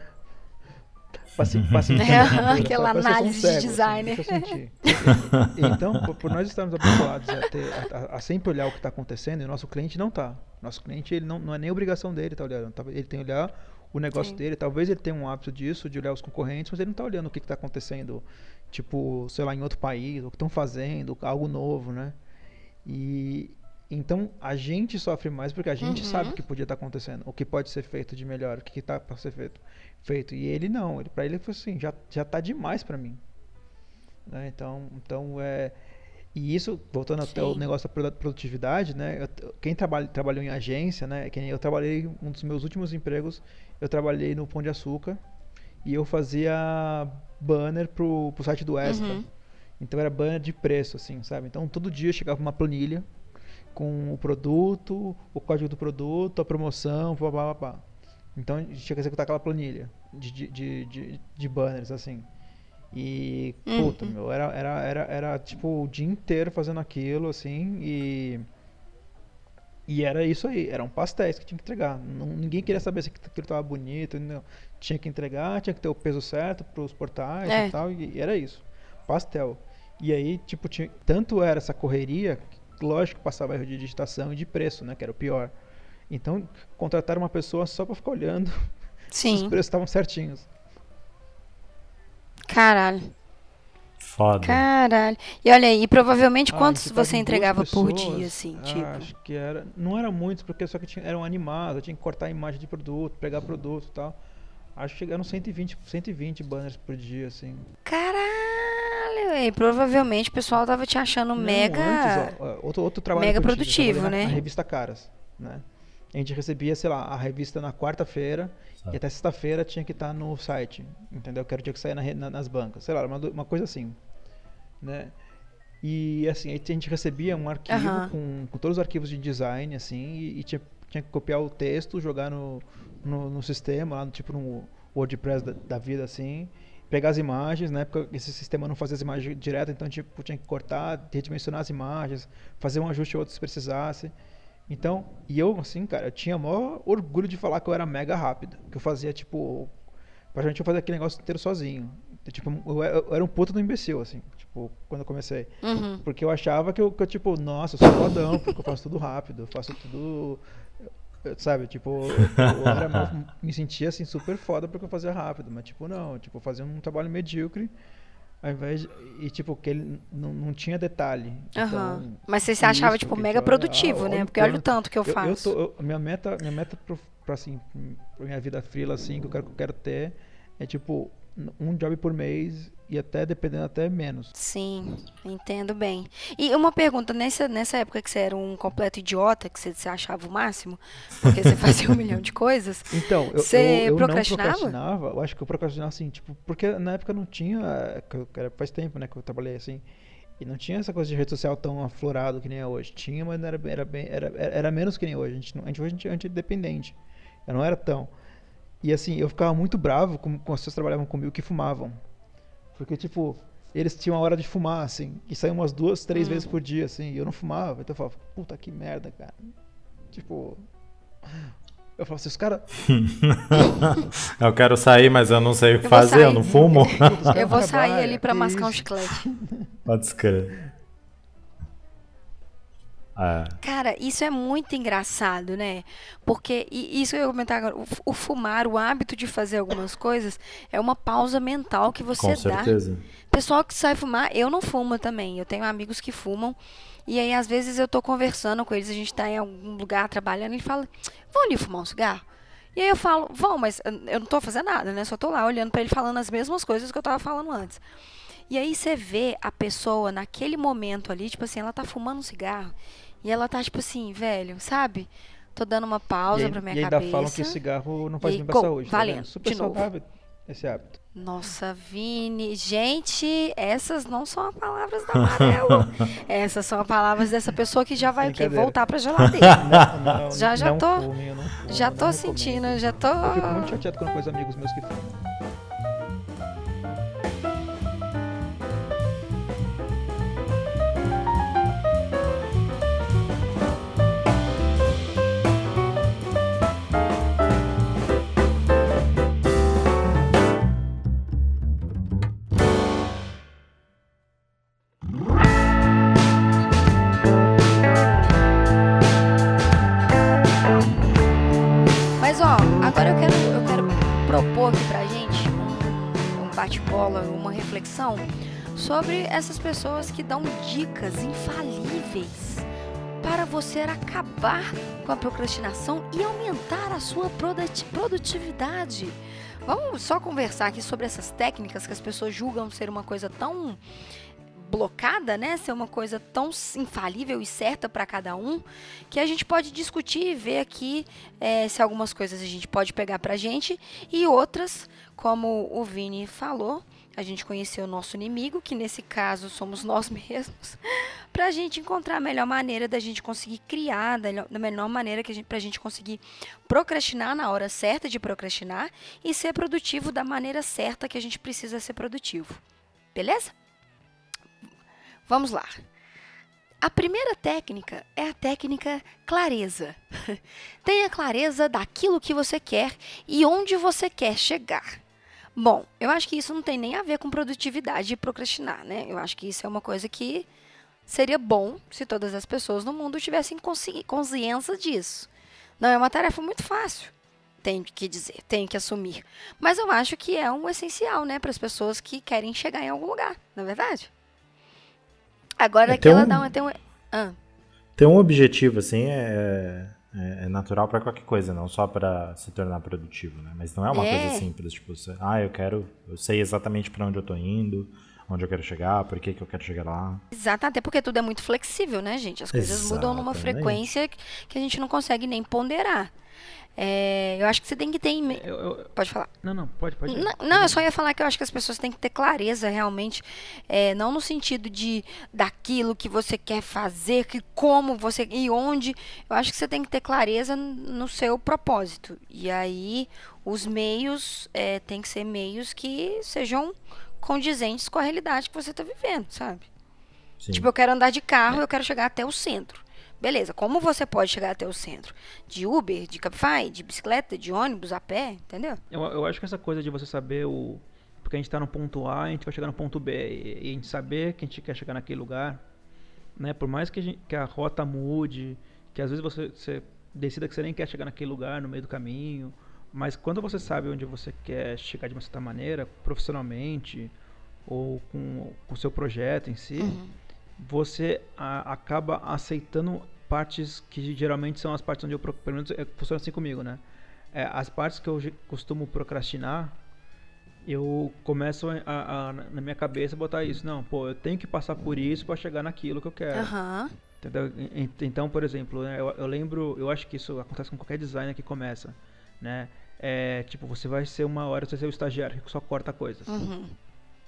passe, passe, aquela análise cego, de assim, design. Assim, então, por, por, nós estarmos habituados a, ter, a, a, sempre olhar o que está acontecendo, e o nosso cliente não está. Nosso cliente ele não, não é nem obrigação dele estar tá olhando. Tá, ele tem que olhar o negócio Sim. dele. Talvez ele tenha um hábito disso, de olhar os concorrentes, mas ele não está olhando o que está acontecendo, tipo, sei lá, em outro país, o que estão fazendo, algo novo, né? E, então a gente sofre mais porque a gente uhum. sabe o que podia estar tá acontecendo, o que pode ser feito de melhor, o que está para ser feito, feito. E ele não, ele para ele foi assim, já já está demais para mim. Né? Então, então é e isso voltando Sim. até o negócio da produtividade, né? Eu, quem trabalha, trabalhou em agência, né? Quem eu trabalhei um dos meus últimos empregos, eu trabalhei no Pão de Açúcar e eu fazia banner pro, pro site do Extra. Uhum. Então era banner de preço, assim, sabe? Então todo dia chegava uma planilha com o produto, o código do produto, a promoção, blá, blá, blá, Então a gente tinha que executar aquela planilha de, de, de, de, banners, assim. E, puta, uhum. meu, era, era, era, era tipo o dia inteiro fazendo aquilo, assim, e. E era isso aí, eram pastéis que tinha que entregar. Não, ninguém queria saber se aquilo estava bonito, não. tinha que entregar, tinha que ter o peso certo para os portais é. e tal, e, e, era isso. Pastel. E aí, tipo, tinha, tanto era essa correria lógico que passava erro de digitação e de preço, né? Que era o pior. Então, contrataram uma pessoa só para ficar olhando Sim. se os preços estavam certinhos. Caralho. Foda. Caralho. E olha aí, provavelmente ah, quantos você entregava pessoas, por dia, assim, ah, tipo? Acho que era. Não era muitos, porque só que tinha, eram animados, eu tinha que cortar a imagem de produto, pegar produto e tal. Acho que chegaram 120, 120 banners por dia, assim. Caralho! E provavelmente o pessoal tava te achando Não, mega. antes, ó, outro, outro trabalho mega produtivo, na- né? Na revista Caras, né? A gente recebia, sei lá, a revista na quarta-feira e até sexta-feira tinha que estar no site, entendeu? Que era o dia que saía na na- nas bancas, sei lá, uma, uma coisa assim, né? E assim, a gente recebia um arquivo com, com todos os arquivos de design, assim, e, e tinha, tinha que copiar o texto, jogar no, no, no sistema, lá no, tipo no WordPress da, da vida, assim, pegar as imagens, na época esse sistema não fazia as imagens direto, então tipo, tinha que cortar, redimensionar as imagens, fazer um ajuste ou outro se precisasse. Então, e eu, assim, cara, eu tinha maior orgulho de falar que eu era mega rápido. Que eu fazia, tipo. Praticamente eu fazia aquele negócio inteiro sozinho. Tipo, eu, era- eu era um puta do imbecil, assim, tipo, quando eu comecei. Uhum. Porque eu achava que eu, que eu, tipo, nossa, eu sou fodão, porque eu faço tudo rápido, eu faço tudo. Sabe, tipo, eu, era, me sentia assim super foda porque eu fazia rápido, mas tipo, não, tipo, fazia um trabalho medíocre, ao invés de, e tipo, que ele não, não tinha detalhe. Aham. Então, Mas você se achava, isso, tipo, porque, mega produtivo, ah, né? Porque olha o tanto. que eu eu, eu faço. tô, eu- minha meta, minha meta pra, assim, pra minha vida freela, assim, que eu quero, que eu quero ter, é tipo, um job por mês e até, dependendo, até menos. Sim, entendo bem. E uma pergunta, nessa, nessa época que você era um completo idiota, que você se achava o máximo, porque você fazia um milhão de coisas, Então, eu, Você eu, eu procrastinava? não procrastinava, eu acho que eu procrastinava assim, tipo, porque na época não tinha, eh, faz tempo, né, que eu trabalhei assim, e não tinha essa coisa de rede social tão aflorado que nem é hoje. Tinha, mas era, era, bem, era, era era menos que nem hoje. A gente, a gente, hoje a gente, a gente é independente. Eu não era tão. E assim, eu ficava muito bravo com, com as pessoas que trabalhavam comigo que fumavam. Porque, tipo, eles tinham a hora de fumar, assim, e saíam umas duas, três vezes por dia, assim, e eu não fumava. Então eu falava, puta que merda, cara. Tipo. Eu falava assim, os caras. Eu quero sair, mas eu não sei o que fazer, eu não fumo. eu vou sair ali pra mascar um chiclete. Pode escrever. É. Cara, isso é muito engraçado, né? Porque, e isso eu ia comentar agora, o, o fumar, o hábito de fazer algumas coisas, é uma pausa mental que você Com dá. certeza. Pessoal que sai fumar, eu não fumo também. Eu tenho amigos que fumam. E aí, às vezes, eu tô conversando com eles, a gente tá em algum lugar trabalhando, e ele fala, vão ali fumar um cigarro? E aí eu falo, vão, mas eu não tô fazendo nada, né? Só tô lá olhando pra ele falando as mesmas coisas que eu tava falando antes. E aí você vê a pessoa naquele momento ali, tipo assim, ela tá fumando um cigarro. E ela tá, tipo assim, velho, sabe? Tô dando uma pausa e, aí- pra minha e ainda cabeça. falam que cigarro não faz bem pra go, saúde. tá valendo, vendo? Super saudável esse hábito. Nossa, Vini. Gente, essas não são as palavras da Amarelo. essas são as palavras dessa pessoa que já vai o quê? Brincadeira. Voltar pra geladeira. Não, não, Já- já não tô- fumo, já tô sentindo, recomendo. já tô. Eu fico muito chateado quando conheço amigos meus que fumam. Essas pessoas que dão dicas infalíveis para você acabar com a procrastinação e aumentar a sua produti- produtividade. Vamos só conversar aqui sobre essas técnicas que as pessoas julgam ser uma coisa tão blocada, né? Ser uma coisa tão infalível e certa para cada um, que a gente pode discutir e ver aqui é, se algumas coisas a gente pode pegar pra gente e outras, como o Vini falou, a gente conheceu o nosso inimigo, que nesse caso somos nós mesmos, pra gente encontrar a melhor maneira da gente conseguir criar, da melhor maneira que a gente, pra gente conseguir procrastinar na hora certa de procrastinar e ser produtivo da maneira certa que a gente precisa ser produtivo. Beleza? Vamos lá. A primeira técnica é a técnica clareza. Tenha clareza daquilo que você quer e onde você quer chegar. Bom, eu acho que isso não tem nem a ver com produtividade e procrastinar, né? Eu acho que isso é uma coisa que seria bom se todas as pessoas no mundo tivessem consci- consciência disso. Não é uma tarefa muito fácil, tenho que dizer, tenho que assumir. Mas eu acho que é um essencial, né, para as pessoas que querem chegar em algum lugar, não é verdade? Agora É, que tem ela um- dá. Tem um, ah, Ter um objetivo, assim, é, é, é natural pra qualquer coisa, não só pra se tornar produtivo, né? Mas não é uma É. coisa simples, tipo, você, ah, eu quero, eu sei exatamente pra onde eu tô indo, onde eu quero chegar, por que, que eu quero chegar lá. Exato, até porque tudo é muito flexível, né, gente? As coisas mudam numa Exatamente. frequência que a gente não consegue nem ponderar. É, eu acho que você tem que ter. em Eu- eu- Pode falar. não, não, pode, pode. Não, não, eu só ia falar que eu acho que as pessoas têm que ter clareza realmente, é, não no sentido de daquilo que você quer fazer, que como você e onde. Eu acho que você tem que ter clareza no seu propósito. E aí os meios é, tem que ser meios que sejam condizentes com a realidade que você está vivendo, sabe? Sim. Tipo, eu quero andar de carro, eu quero chegar até o centro. Beleza, como você pode chegar até o centro? De Uber, de Cabify, de bicicleta, de ônibus, a pé, entendeu? Eu, eu acho que essa coisa de você saber o. Porque a gente tá no ponto A, a gente vai chegar no ponto B. E, e a gente saber que a gente quer chegar naquele lugar, né? Por mais que a, gente- que a rota mude, que às vezes você, você decida que você nem quer chegar naquele lugar no meio do caminho. Mas quando você sabe onde você quer chegar de uma certa maneira, profissionalmente, ou com o seu projeto em si, você a- acaba aceitando partes que geralmente são as partes onde eu, pelo menos é, funciona assim comigo, né? É, as partes que eu costumo procrastinar, eu começo a, a- na minha cabeça botar isso. Não, pô, eu tenho que passar por isso para chegar naquilo que eu quero. Aham. Entendeu? Então, por exemplo, né, eu, eu lembro, eu acho que isso acontece com qualquer designer que começa, né? É, tipo, você vai ser uma hora, você vai ser o estagiário que só corta coisas. Uhum.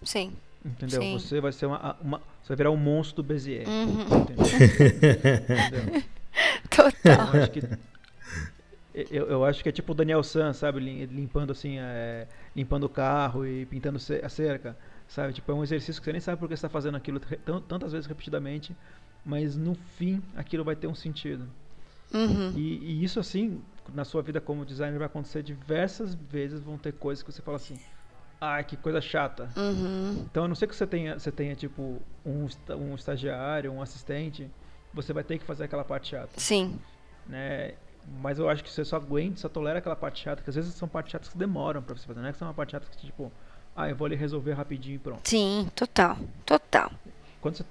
Sim. Entendeu? Sim. Você vai ser uma, uma- Você vai virar um monstro do Bezier. Uhum. Entendeu? Entendeu? Total. Eu acho que. Eu, eu acho que é tipo o Daniel San, sabe? Lim- Limpando assim, é, limpando o carro e pintando a cerca, sabe? Tipo, é um exercício que você nem sabe por que você está fazendo aquilo tantas vezes repetidamente, mas no fim aquilo vai ter um sentido. Uhum. E, e isso assim, na sua vida como designer vai acontecer diversas vezes, vão ter coisas que você fala assim, ai, que coisa chata. Uhum. Então, a não ser que você tenha, você tenha tipo um, um estagiário, um assistente, você vai ter que fazer aquela parte chata, Sim. né? Mas eu acho que você só aguenta, só tolera aquela parte chata, que às vezes são partes chatas que demoram pra você fazer, não é que são uma parte chata que tipo, ah, eu vou ali resolver rapidinho e pronto. Sim, total. Total. Quando você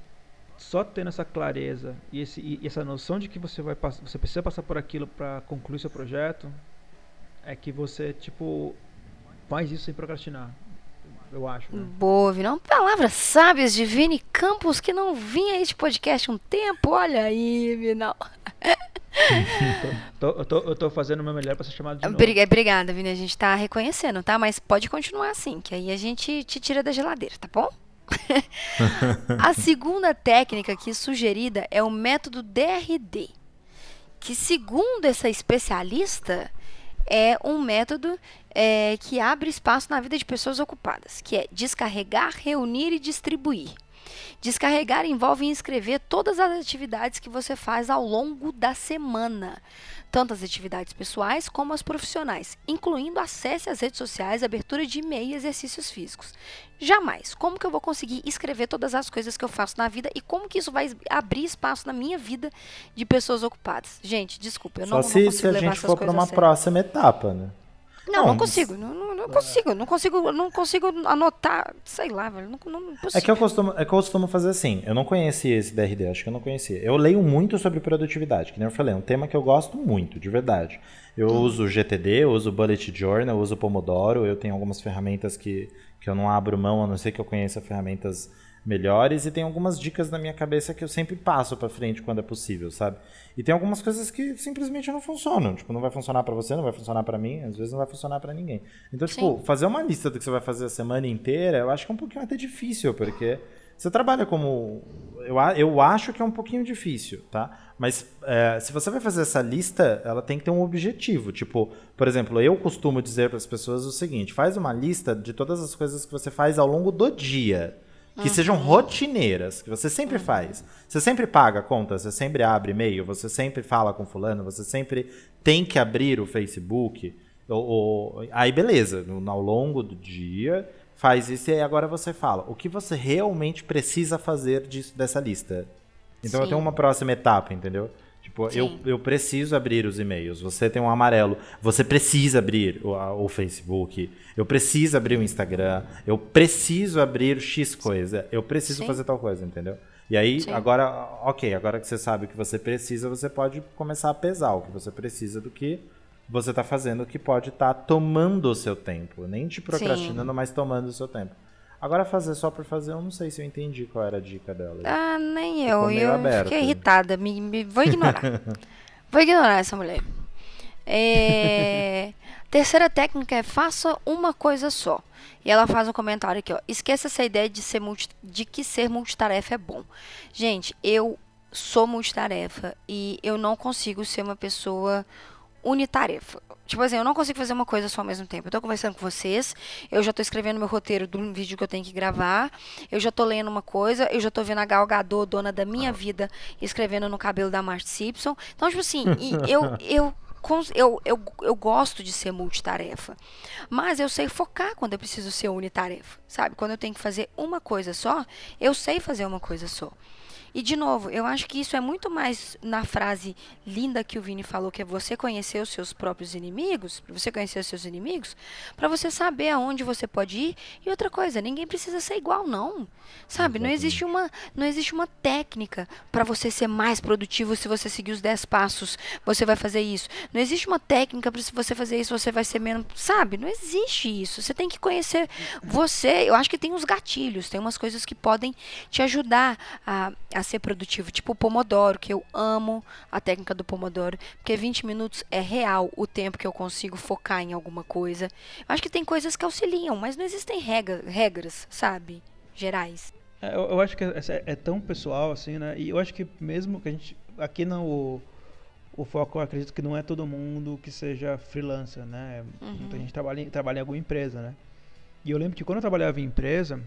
só tendo essa clareza e, esse, e essa noção de que você vai você precisa passar por aquilo pra concluir seu projeto, é que você tipo faz isso sem procrastinar. Eu acho, né? Boa, Vinão. Palavras sábias de Vini Campos, que não vinha a este podcast um tempo. Olha aí, Vinão. Tô- eu, tô, eu tô fazendo o meu melhor pra ser chamado de novo. Obriga- Obrigada, Vini. A gente tá reconhecendo, tá? Mas pode continuar assim, que aí a gente te tira da geladeira, tá bom? a segunda técnica aqui sugerida é o método DRD, que segundo essa especialista é um método é, que abre espaço na vida de pessoas ocupadas, que é descarregar, reunir e distribuir. Descarregar envolve escrever todas as atividades que você faz ao longo da semana, tanto as atividades pessoais como as profissionais, incluindo acesso às redes sociais, abertura de e-mail e exercícios físicos. Jamais. Como que eu vou conseguir escrever todas as coisas que eu faço na vida e como que isso vai abrir espaço na minha vida de pessoas ocupadas? Gente, desculpa, eu Só não, se, não consigo se a levar gente essas for para uma a sério. próxima etapa, né? Não, não Não, consigo, não, não, não consigo, não consigo, não consigo anotar, sei lá, velho, não, não, não É que eu costumo, é que eu costumo fazer assim. Eu não conhecia esse DRD, acho que eu não conhecia. Eu leio muito sobre produtividade, que nem eu falei, é um tema que eu gosto muito, de verdade. Eu uso GTD, eu uso Bullet Journal, eu uso Pomodoro, eu tenho algumas ferramentas que, que eu não abro mão, a não ser que eu conheça ferramentas melhores e tem algumas dicas na minha cabeça que eu sempre passo pra frente quando é possível, sabe? E tem algumas coisas que simplesmente não funcionam, tipo, não vai funcionar pra você, não vai funcionar pra mim, às vezes não vai funcionar pra ninguém. Então, tipo, Sim. fazer uma lista do que você vai fazer a semana inteira, eu acho que é um pouquinho até difícil, porque você trabalha como. Eu, eu acho que é um pouquinho difícil, tá? Mas é, se você vai fazer essa lista, ela tem que ter um objetivo. Tipo, por exemplo, eu costumo dizer para as pessoas o seguinte: faz uma lista de todas as coisas que você faz ao longo do dia. Que sejam rotineiras, que você sempre faz. Você sempre paga a conta, você sempre abre e-mail, você sempre fala com fulano, você sempre tem que abrir o Facebook. Ou, ou- aí beleza, no- ao longo do dia faz isso e aí agora você fala o que você realmente precisa fazer disso, dessa lista. Então eu Sim. tenho uma próxima etapa, entendeu? Tipo, eu, Sim. eu preciso abrir os e-mails. Você tem um amarelo. Você precisa abrir o, a- o Facebook. Eu preciso abrir o Instagram. Eu preciso abrir X coisa. Eu preciso Sim. fazer tal coisa, entendeu? E aí, Sim. agora, ok, agora que você sabe o que você precisa, você pode começar a pesar o que você precisa do que você tá fazendo, que pode estar tomando o seu tempo. Nem te procrastinando, mas tomando o seu tempo. Agora fazer só por fazer, eu não sei se eu entendi qual era a dica dela. Ah, nem Ficou eu. meio Eu aberto. fiquei irritada. Me, me- vou ignorar. vou ignorar essa mulher. É, Terceira técnica é faça uma coisa só. E ela faz um comentário aqui, ó. Esqueça essa ideia de, ser multi- de que ser multitarefa é bom. Gente, eu sou multitarefa e eu não consigo ser uma pessoa unitarefa. Tipo assim, eu não consigo fazer uma coisa só ao mesmo tempo. Eu tô conversando com vocês, eu já tô escrevendo meu roteiro de um vídeo que eu tenho que gravar, eu já tô lendo uma coisa, eu já tô vendo a Gal Gadot, dona da minha vida, escrevendo no cabelo da Marge Simpson. Então, tipo assim, eu, eu, eu, eu, eu gosto de ser multitarefa. Mas eu sei focar quando eu preciso ser unitarefa, sabe? Quando eu tenho que fazer uma coisa só, eu sei fazer uma coisa só. E, de novo, eu acho que isso é muito mais na frase linda que o Vini falou, que é você conhecer os seus próprios inimigos, você conhecer os seus inimigos, para você saber aonde você pode ir. E outra coisa, ninguém precisa ser igual, não. Sabe? Não existe uma, não existe uma técnica para você ser mais produtivo se você seguir os 10 passos, você vai fazer isso. Não existe uma técnica para se você fazer isso, você vai ser menos. Sabe? Não existe isso. Você tem que conhecer você. Eu acho que tem uns gatilhos, tem umas coisas que podem te ajudar a, a ser produtivo, tipo o Pomodoro, que eu amo a técnica do Pomodoro, porque 20 minutos é real o tempo que eu consigo focar em alguma coisa. Eu acho que tem coisas que auxiliam, mas não existem regra, regras, sabe? Gerais. É, Eu, eu acho que é, é tão pessoal assim, né? E eu acho que mesmo que a gente. Aqui no. O, foco, eu acredito que não é todo mundo que seja freelancer, né? Muita gente trabalha, trabalha em alguma empresa, né? E eu lembro que quando eu trabalhava em empresa,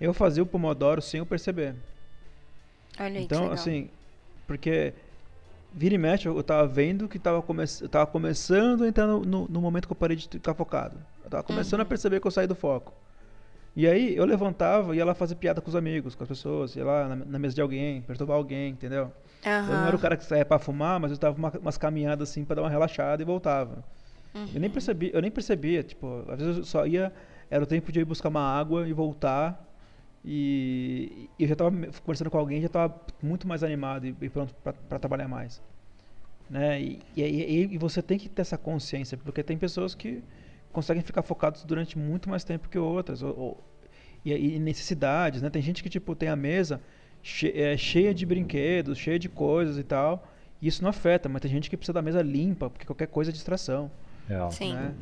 eu fazia o Pomodoro sem eu perceber. Olha aí, Então, assim, porque vira e mexe, eu tava vendo que tava, come eu tava começando a entrar no, no, no momento que eu parei de ficar focado. Eu tava começando Uhum. a perceber que eu saí do foco. E aí eu levantava e ia lá fazer piada com os amigos, com as pessoas, ia lá na, na mesa de alguém, perturbar alguém, entendeu? Eu não era o cara que saía pra fumar, mas eu dava uma, umas caminhadas assim pra dar uma relaxada e voltava. Eu nem percebi, eu nem percebia, tipo, às vezes eu só ia, era o tempo de eu ir buscar uma água e voltar. E, e eu já tava me- conversando com alguém, já tava muito mais animado e, e pronto pra trabalhar mais. Né? E, e, e- você tem que ter essa consciência, porque tem pessoas que conseguem ficar focados durante muito mais tempo que outras. Ou, ou- e, e necessidades, né? Tem gente que tipo tem a mesa che- é, cheia de brinquedos, cheia de coisas e tal. E isso não afeta, mas tem gente que precisa da mesa limpa, porque qualquer coisa é distração. Real. Sim. Né?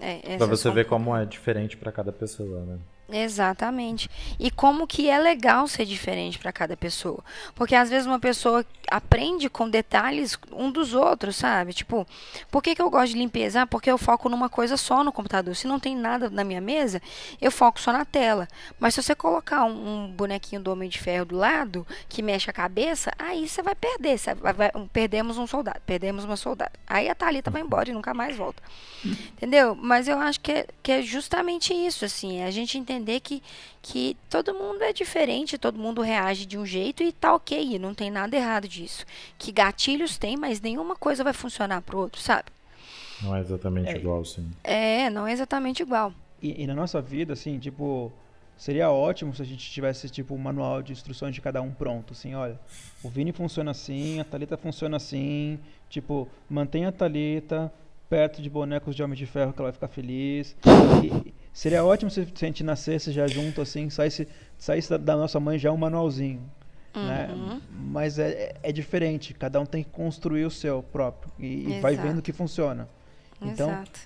É, Pra essas você ver como é diferente pra cada pessoa, né? Exatamente. E como que é legal ser diferente para cada pessoa. Porque às vezes uma pessoa aprende com detalhes um dos outros, sabe? Tipo, por que, que eu gosto de limpeza? Ah, porque eu foco numa coisa só no computador. Se não tem nada na minha mesa, eu foco só na tela. Mas se você colocar um, um bonequinho do Homem de Ferro do lado, que mexe a cabeça, aí você vai perder. Você vai- vai- perdemos um soldado, perdemos uma soldada. Aí a Thalita vai embora e nunca mais volta. Entendeu? Mas eu acho que é, que é justamente isso, assim, é a gente entender que, que todo mundo é diferente, todo mundo reage de um jeito e tá ok, e não tem nada errado disso. Que gatilhos tem, mas nenhuma coisa vai funcionar pro outro, sabe? Não é exatamente É. igual, sim. É, não é exatamente igual. E, e na nossa vida, assim, tipo, seria ótimo se a gente tivesse, tipo, um manual de instruções de cada um pronto, assim, olha, o Vini funciona assim, a Thalita funciona assim, tipo, mantenha a Thalita perto de bonecos de Homem de Ferro que ela vai ficar feliz. E seria ótimo se, se a gente nascesse já junto, assim, saísse, saísse da, da nossa mãe já um manualzinho. Né? Uhum. Mas é, é diferente, cada um tem que construir o seu próprio e, e vai vendo que funciona. Então, Exato.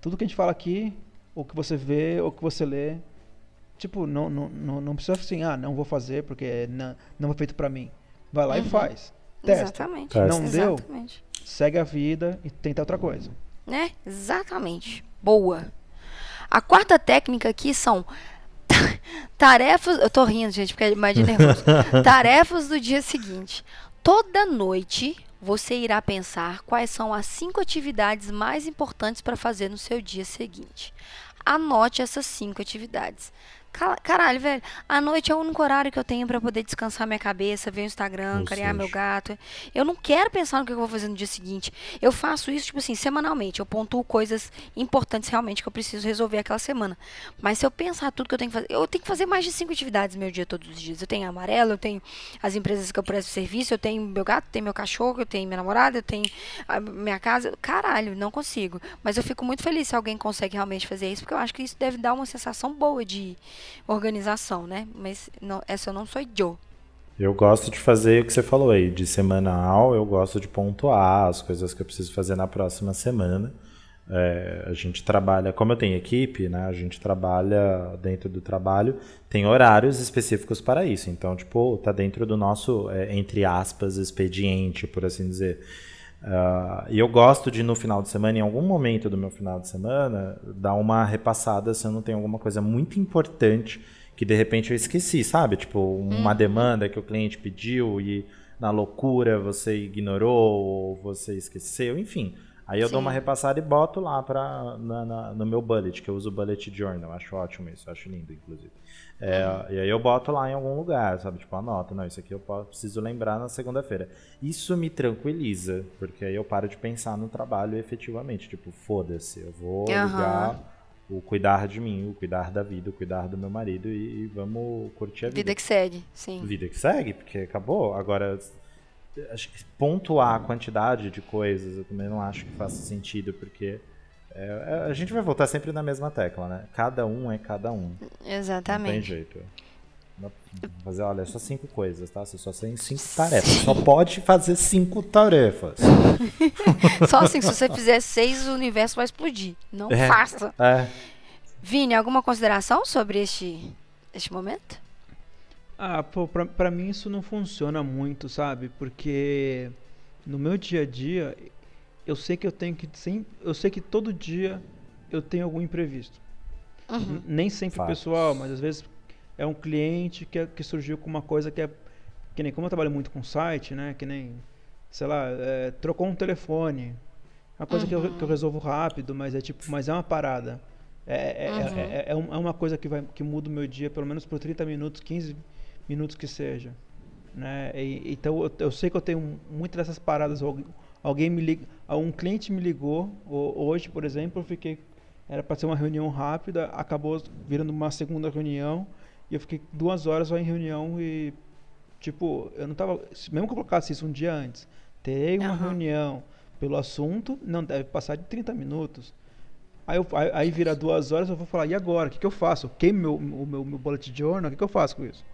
tudo que a gente fala aqui, ou que você vê, ou que você lê, tipo, não, não, não, não precisa assim, ah, não vou fazer porque não, não foi feito pra mim. Vai lá e Uhum. faz. Testa. Exatamente. Não deu? Exatamente. Segue a vida e tenta outra coisa. Né? Exatamente. Boa. A quarta técnica aqui são tarefas. Eu tô rindo, gente, porque é mais de nervoso. tarefas do dia seguinte. Toda noite você irá pensar quais são as cinco atividades mais importantes para fazer no seu dia seguinte. Anote essas cinco atividades. Caralho, velho, à noite é o único horário que eu tenho para poder descansar minha cabeça, ver o Instagram, Ou criar meu gato. Eu não quero pensar no que eu vou fazer no dia seguinte. Eu faço isso, tipo assim, semanalmente. Eu pontuo coisas importantes realmente que eu preciso resolver aquela semana. Mas se eu pensar tudo que eu tenho que fazer, eu tenho que fazer mais de cinco atividades no meu dia todos os dias. Eu tenho amarelo, eu tenho as empresas que eu presto serviço, eu tenho meu gato, eu tenho meu cachorro, eu tenho minha namorada, eu tenho a minha casa. Caralho, não consigo. Mas eu fico muito feliz se alguém consegue realmente fazer isso, porque eu acho que isso deve dar uma sensação boa de, organização, né? Mas não, essa eu não sou eu. Eu gosto de fazer o que você falou aí, de semanal, eu gosto de pontuar as coisas que eu preciso fazer na próxima semana. É, a gente trabalha, como eu tenho equipe, né? A gente trabalha dentro do trabalho, tem horários específicos para isso. Então, tipo, tá dentro do nosso, é, entre aspas, expediente, por assim dizer. Uh, e eu gosto de, no final de semana, em algum momento do meu final de semana, dar uma repassada se eu não tenho alguma coisa muito importante que de repente eu esqueci, sabe? Tipo, uma uhum. demanda que o cliente pediu e na loucura você ignorou ou você esqueceu, enfim. Aí eu Sim. dou uma repassada e boto lá pra, na, na, no meu bullet, que eu uso o bullet journal. Acho ótimo isso, acho lindo, inclusive. É, uhum. E aí eu boto lá em algum lugar, sabe? Tipo, anota, não, isso aqui eu preciso lembrar na segunda-feira. Isso me tranquiliza, porque aí eu paro de pensar no trabalho efetivamente. Tipo, foda-se, eu vou uhum. ligar o cuidar de mim, o cuidar da vida, o cuidar do meu marido e, e vamos curtir a vida. Vida que segue, sim. Vida que segue, porque acabou. Agora, acho que pontuar a quantidade de coisas eu também não acho que faça sentido, porque é, é a gente vai voltar sempre na mesma tecla, né? Cada um é cada um. Exatamente. Não tem jeito. Fazer, olha, só cinco coisas, tá? Você só tem cinco tarefas. Só pode fazer cinco tarefas. só assim, se você fizer seis, o universo vai explodir. Não é, faça. É. Vini, alguma consideração sobre este, este momento? Ah, pô, pra, pra mim isso não funciona muito, sabe? Porque no meu dia a dia, eu sei que eu tenho que. Sim, eu sei que todo dia eu tenho algum imprevisto. Uhum. Nem sempre Fatos. pessoal, mas às vezes é um cliente que, é, que surgiu com uma coisa que é. Que nem como eu trabalho muito com site, né? Que nem, sei lá, é, trocou um telefone. É uma coisa uhum. que, eu, que eu resolvo rápido, mas é tipo, mas é uma parada. É, é, uhum. é, é, é, uma coisa que, vai, que muda o meu dia, pelo menos por 30 minutos, 15 minutos que seja. Né? E, então eu, eu, sei que eu tenho muitas dessas paradas. Alguém me liga, um cliente me ligou hoje, por exemplo, eu fiquei era para ser uma reunião rápida, acabou virando uma segunda reunião e eu fiquei duas horas só em reunião e, tipo, eu não tava. Mesmo que eu colocasse isso um dia antes, terei uma uhum. reunião pelo assunto, não deve passar de 30 minutos. Aí, eu, aí, aí vira duas horas, eu vou falar, e agora? O que, que eu faço? queimo meu, o meu, meu bullet journal, o que, que eu faço com isso?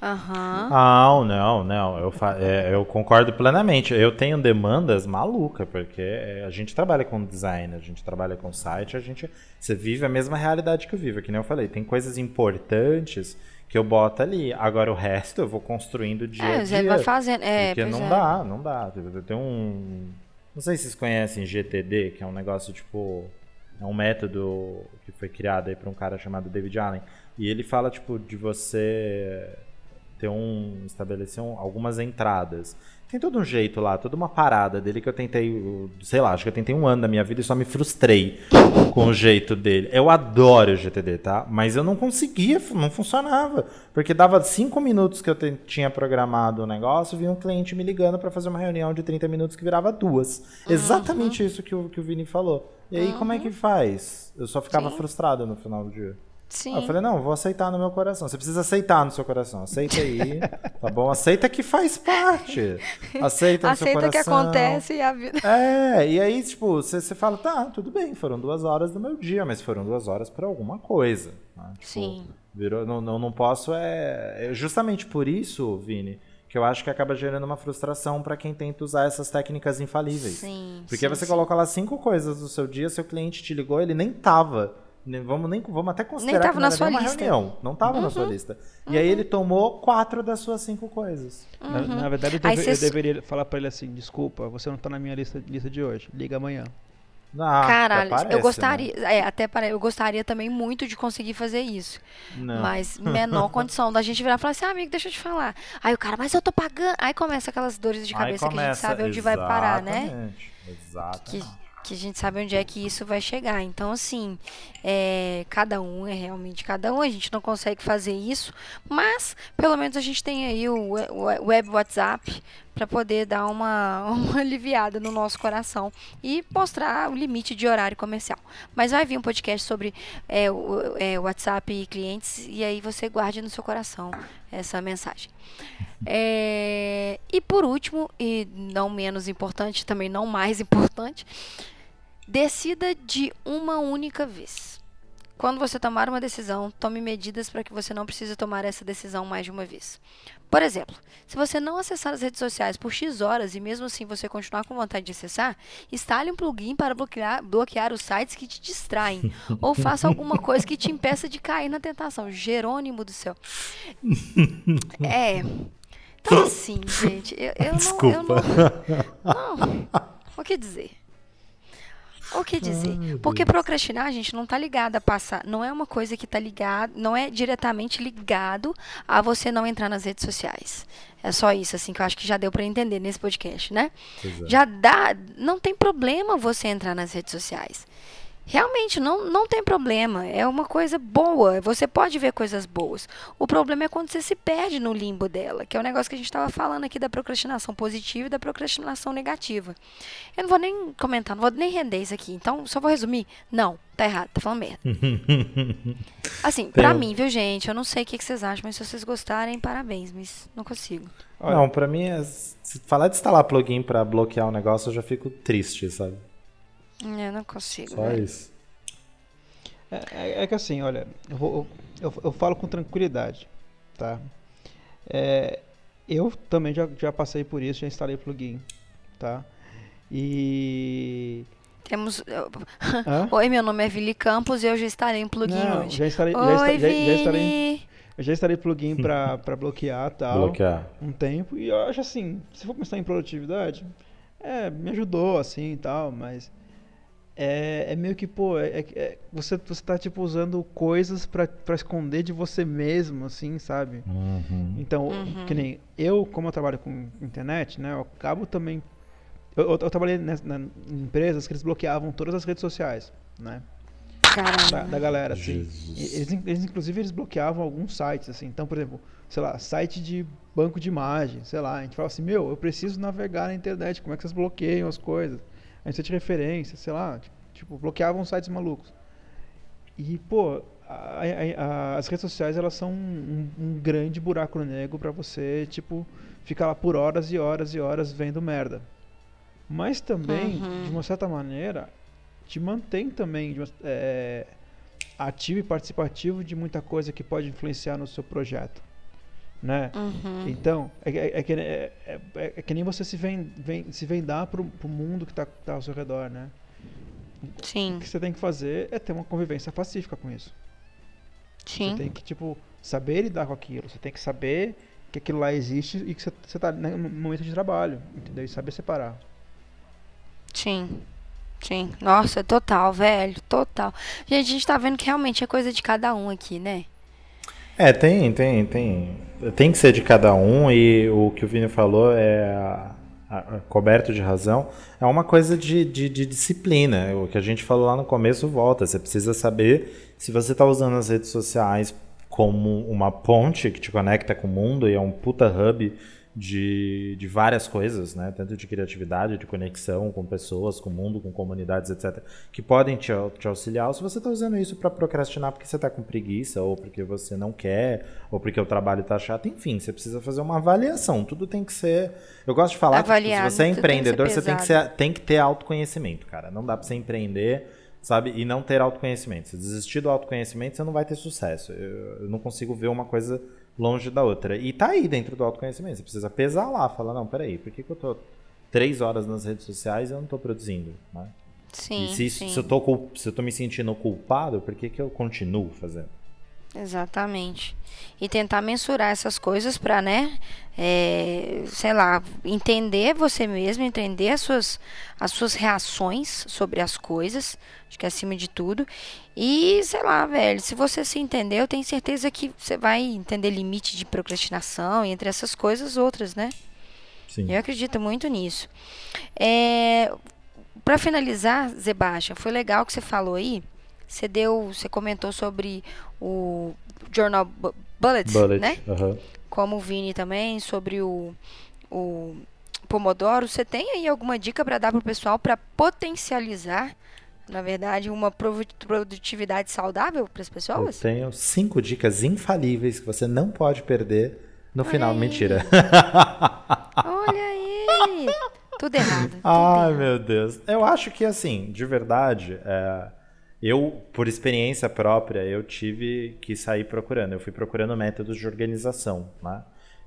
Aham. Não, não, não. Eu, é, eu concordo plenamente. Eu tenho demandas malucas, porque é, a gente trabalha com design, a gente trabalha com site, a gente. Você vive a mesma realidade que eu vivo, que nem eu falei. Tem coisas importantes que eu boto ali. Agora o resto eu vou construindo dia é, a dia. vai fazendo. É, porque não é. dá, não dá. Tem um. Não sei se vocês conhecem GTD, que é um negócio tipo. É um método que foi criado aí por um cara chamado David Allen. E ele fala, tipo, de você ter um estabelecer um, algumas entradas. Tem todo um jeito lá, toda uma parada dele que eu tentei, sei lá, acho que eu tentei um ano da minha vida e só me frustrei com o jeito dele. Eu adoro o GTD, tá? Mas eu não conseguia, não funcionava. Porque dava cinco minutos que eu tinha programado o negócio, vinha um cliente me ligando para fazer uma reunião de 30 minutos que virava duas. Uhum. Exatamente isso que o, que o Vini falou. E aí, uhum. como é que faz? Eu só ficava Sim. frustrado no final do dia. Sim. eu falei, não, vou aceitar no meu coração. Você precisa aceitar no seu coração. Aceita aí, tá bom? Aceita que faz parte. Aceita no Aceita seu coração. Aceita que acontece e a vida... É, e aí, tipo, você, você fala, tá, tudo bem, foram duas horas do meu dia, mas foram duas horas para alguma coisa. Né? Tipo, Sim. Virou, não, não, não posso, é... Justamente por isso, Vini, que eu acho que acaba gerando uma frustração para quem tenta usar essas técnicas infalíveis. Sim, Porque sim, você sim. coloca lá cinco coisas do seu dia, seu cliente te ligou, ele nem tava Vamos, nem, vamos até considerar nem tava que na sua lista. reunião. Não estava uhum. na sua uhum. lista. E uhum. aí ele tomou quatro das suas cinco coisas. Uhum. Na, na, verdade, eu, deve, eu deveria falar para ele assim: desculpa, você não está na minha lista, lista de hoje. Liga amanhã. Ah, Caralho, parece, eu gostaria, né? é, até para eu gostaria também muito de conseguir fazer isso. Não. Mas menor condição da gente virar e falar assim, ah, amigo, deixa eu te falar. Aí o cara, mas eu tô pagando. Aí começa aquelas dores de cabeça que a gente sabe onde vai parar, né? Exatamente. Que, que a gente sabe onde é que isso vai chegar. Então, assim, é, cada um é realmente cada um, a gente não consegue fazer isso, mas pelo menos a gente tem aí o, web WhatsApp para poder dar uma, uma aliviada no nosso coração e mostrar o limite de horário comercial. Mas vai vir um podcast sobre é, o é, WhatsApp e clientes, e aí você guarde no seu coração essa mensagem. É, e por último, e não menos importante, também não mais importante, Decida de uma única vez. Quando você tomar uma decisão, tome medidas para que você não precise tomar essa decisão mais de uma vez. Por exemplo, se você não acessar as redes sociais por X horas e mesmo assim você continuar com vontade de acessar, instale um plugin para bloquear, bloquear os sites que te distraem. ou faça alguma coisa que te impeça de cair na tentação. Jerônimo do céu. É. Então assim, gente, eu, eu Desculpa. não. Eu não, não. O que dizer? O que dizer? Ai, Porque Deus. procrastinar, gente, não tá ligado a passar. Não é uma coisa que tá ligado, não é diretamente ligado a você não entrar nas redes sociais. É só isso, assim, que eu acho que já deu pra entender nesse podcast, né? É. Já dá. Não tem problema você entrar nas redes sociais. Realmente, não, não tem problema. É uma coisa boa. Você pode ver coisas boas. O problema é quando você se perde no limbo dela, que é o negócio que a gente estava falando aqui da procrastinação positiva e da procrastinação negativa. Eu não vou nem comentar, não vou nem render isso aqui. Então, só vou resumir. Não, tá errado, tá falando merda. Assim, pra Tem- mim, viu, gente? Eu não sei o que vocês acham, mas se vocês gostarem, parabéns, mas não consigo. Olha, Não, pra mim, é, se falar de instalar plugin pra bloquear o negócio, eu já fico triste, sabe? Eu não consigo. Só velho. isso. É, é- é que assim, olha, eu, vou- eu, eu falo com tranquilidade, tá? É, eu também já, já passei por isso, já instalei plugin, tá? E. Temos. Hã? Oi, meu nome é Vili Campos e eu já estarei em plugin Não, hoje. já instalei, já, Oi, já- já instalei, Vini! eu já instalei plugin pra, pra bloquear tal, Bloquear. um tempo, e eu acho assim, se for pensar em produtividade, é, me ajudou assim e tal, mas é, é meio que, pô, é, é- é- você, você tá tipo usando coisas pra, pra esconder de você mesmo, assim, sabe? Uhum. Então, Uhum. que nem eu, como eu trabalho com internet, né, eu acabo também. Eu, eu- eu trabalhei nes- na- em empresas que eles bloqueavam todas as redes sociais, né? Da, da galera, assim. Eles, eles, inclusive, eles bloqueavam alguns sites, assim. Então, por exemplo, sei lá, site de banco de imagem, sei lá. A gente fala assim, meu, eu preciso navegar na internet, como é que vocês bloqueiam as coisas? A gente de referência, sei lá. Tipo, bloqueavam sites malucos. E, pô, a- a- as redes sociais, elas são um, um grande buraco negro pra você, tipo, ficar lá por horas e horas e horas vendo merda. Mas também, Uhum. de uma certa maneira, te mantém também de uma- é, ativo e participativo de muita coisa que pode influenciar no seu projeto, né? Uhum. Então, é, que- é, que- é- é- é que nem você se, ven, ven- se vendar pro, pro mundo que tá, tá ao seu redor, né? Sim, O que você tem que fazer é ter uma convivência pacífica com isso. Você sim. tem que, tipo, saber lidar com aquilo. Você tem que saber que aquilo lá existe e que você, você tá né, no momento de trabalho, entendeu? E saber separar. Sim. Sim. Nossa, total, velho. Total. Gente, a gente tá vendo que realmente é coisa de cada um aqui, né? É, tem, tem, tem. Tem que ser de cada um e o que o Vini falou é a- a- coberto de razão. É uma coisa de, de, de disciplina. O que a gente falou lá no começo volta. Você precisa saber se você está usando as redes sociais como uma ponte que te conecta com o mundo e é um puta hub de, de várias coisas, né? Tanto de criatividade, de conexão com pessoas, com o mundo, com comunidades, etc. Que podem te, te auxiliar. Ou se você está usando isso para procrastinar porque você está com preguiça, ou porque você não quer, ou porque o trabalho está chato, enfim, você precisa fazer uma avaliação. Tudo tem que ser. Eu gosto de falar que Avaliado, se você é tudo tem que empreendedor, você tem que, ser, tem que ter autoconhecimento, cara. Não dá para você empreender sabe? E não ter autoconhecimento. Se desistir do autoconhecimento, você não vai ter sucesso. Eu, eu não consigo ver uma coisa longe da outra. E tá aí dentro do autoconhecimento. Você precisa pesar lá, falar, não, peraí, por que, que eu tô três horas nas redes sociais e eu não tô produzindo? Né? Sim, e se, sim. se, eu tô, se eu tô me sentindo culpado, por que, que eu continuo fazendo? Exatamente. E tentar mensurar essas coisas para, né, é, sei lá, entender você mesmo, entender as suas, as suas reações sobre as coisas, acho que acima de tudo. E, sei lá, velho, se você se entender, eu tenho certeza que você vai entender limite de procrastinação e entre essas coisas outras, né? Sim. Eu acredito muito nisso. É, para finalizar, Sebastião, foi legal que você falou aí. Você deu, você comentou sobre o Journal Bu- Bullet, Bullet. né? aham. Como o Vini também sobre o, o Pomodoro. Você tem aí alguma dica para dar pro pessoal para potencializar, na verdade, uma produtividade saudável para as Eu pessoas? tenho cinco dicas infalíveis que você não pode perder no Olha final. aí. Mentira. Olha ele! Tudo errado. tudo Ai, errado. meu Deus. Eu acho que, assim, de verdade, é, eu, por experiência própria, eu tive que sair procurando. Eu fui procurando métodos de organização, né?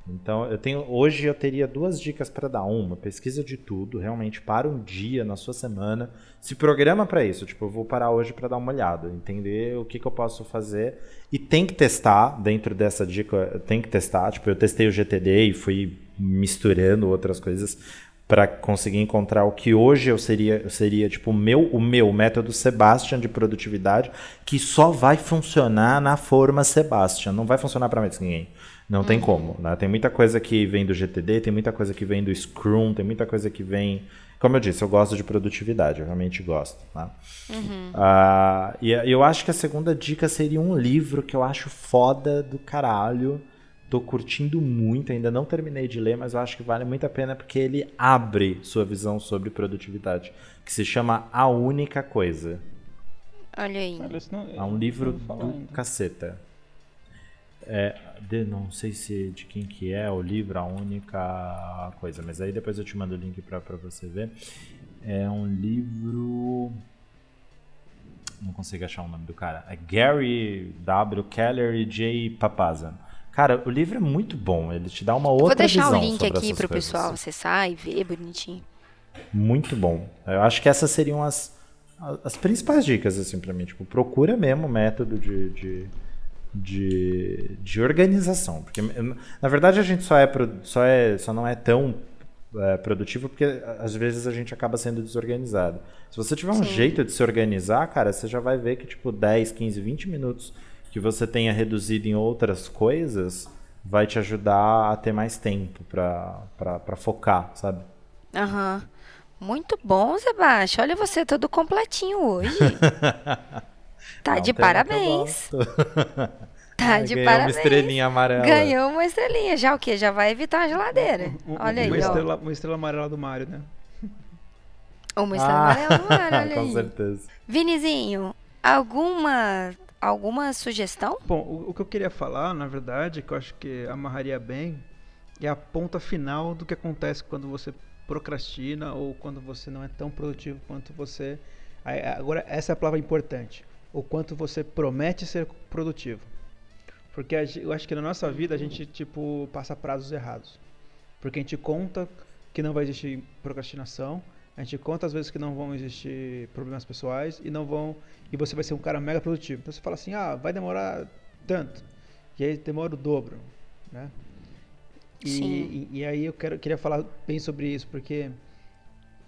Então, eu tenho hoje eu teria duas dicas para dar. Uma, pesquisa de tudo, realmente para um dia na sua semana, se programa para isso. Tipo, eu vou parar hoje para dar uma olhada, entender o que, que eu posso fazer e tem que testar dentro dessa dica. Tem que testar. Tipo, eu testei o GTD e fui misturando outras coisas para conseguir encontrar o que hoje eu seria, eu seria tipo o meu, o meu método Sebastian de produtividade, que só vai funcionar na forma Sebastian, não vai funcionar para mais ninguém. Não uhum. tem como. Né? Tem muita coisa que vem do GTD, tem muita coisa que vem do Scrum, tem muita coisa que vem. Como eu disse, eu gosto de produtividade, eu realmente gosto. Tá? Uhum. Uh, e eu acho que a segunda dica seria um livro que eu acho foda do caralho Tô curtindo muito, ainda não terminei de ler, mas eu acho que vale muito a pena porque ele abre sua visão sobre produtividade, que se chama A Única Coisa. Olha aí. É um livro do caceta. É, de, não sei se de quem que é o livro, a única coisa, mas aí depois eu te mando o link para você ver. É um livro. Não consigo achar o nome do cara. É Gary W. Keller e J. Papazan. Cara, o livro é muito bom, ele te dá uma outra visão Vou deixar o link aqui pro coisas. pessoal acessar e ver bonitinho. Muito bom. Eu acho que essas seriam as, as principais dicas, assim, pra mim. Tipo, procura mesmo o método de, de, de, de, organização. Porque, na verdade, a gente só, é, só, é, só não é tão é, produtivo porque, às vezes, a gente acaba sendo desorganizado. Se você tiver um Sim. jeito de se organizar, cara, você já vai ver que, tipo, 10, 15, 20 minutos que você tenha reduzido em outras coisas vai te ajudar a ter mais tempo para focar, sabe? Aham. Uhum. Muito bom, Sebastião. Olha você todo completinho hoje. tá Não, de parabéns. Tá de ganhou parabéns. uma estrelinha amarela. Ganhou uma estrelinha. Já o quê? Já vai evitar a geladeira. olha aí, estrela, Uma estrela amarela do Mario, né? Uma estrela ah, amarela do Mario, olha Com aí. certeza. Vinizinho, alguma alguma sugestão? Bom, o, o, que eu queria falar, na verdade, que eu acho que amarraria bem, é a ponta final do que acontece quando você procrastina ou quando você não é tão produtivo quanto você. Agora, essa é a palavra importante. O quanto você promete ser produtivo. Porque eu acho que na nossa vida a gente, tipo, passa prazos errados. Porque a gente conta que não vai existir procrastinação, a gente conta às vezes que não vão existir problemas pessoais e não vão e você vai ser um cara mega produtivo. Então você fala assim, ah, vai demorar tanto. E aí demora o dobro, né? E, e, e, aí eu quero, queria falar bem sobre isso, porque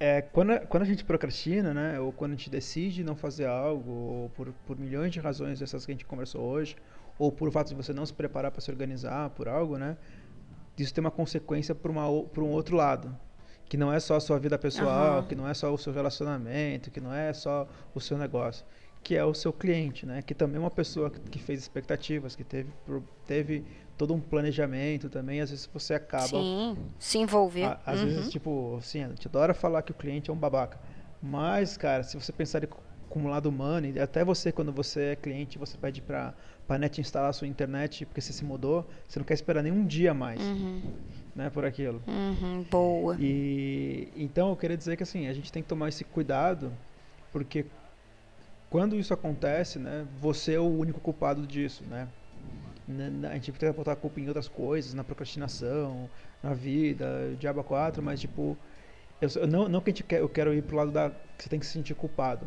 é, quando, quando a gente procrastina, né, ou quando a gente decide não fazer algo, ou por, por milhões de razões essas que a gente conversou hoje, ou por fato de você não se preparar para se organizar por algo, né, isso tem uma consequência para um outro lado, que não é só a sua vida pessoal, uhum. que não é só o seu relacionamento, que não é só o seu negócio, que é o seu cliente, né? Que também é uma pessoa que fez expectativas, que teve, teve todo um planejamento também, às vezes você acaba... Sim, se envolver. A, às uhum. vezes, tipo, assim, a gente adora falar que o cliente é um babaca, mas, cara, se você pensar como lado humano, e até você, quando você é cliente, você pede para a net instalar a sua internet porque você se mudou, você não quer esperar nenhum dia mais. Uhum né, por aquilo. Uhum, boa. E então eu queria dizer que assim a gente tem que tomar esse cuidado, porque quando isso acontece, né, você é o único culpado disso, né? A gente tem que botar a culpa em outras coisas, na procrastinação, na vida, diabo 4, mas tipo, eu, não, não que a gente quer, eu quero ir pro lado da que você tem que se sentir culpado,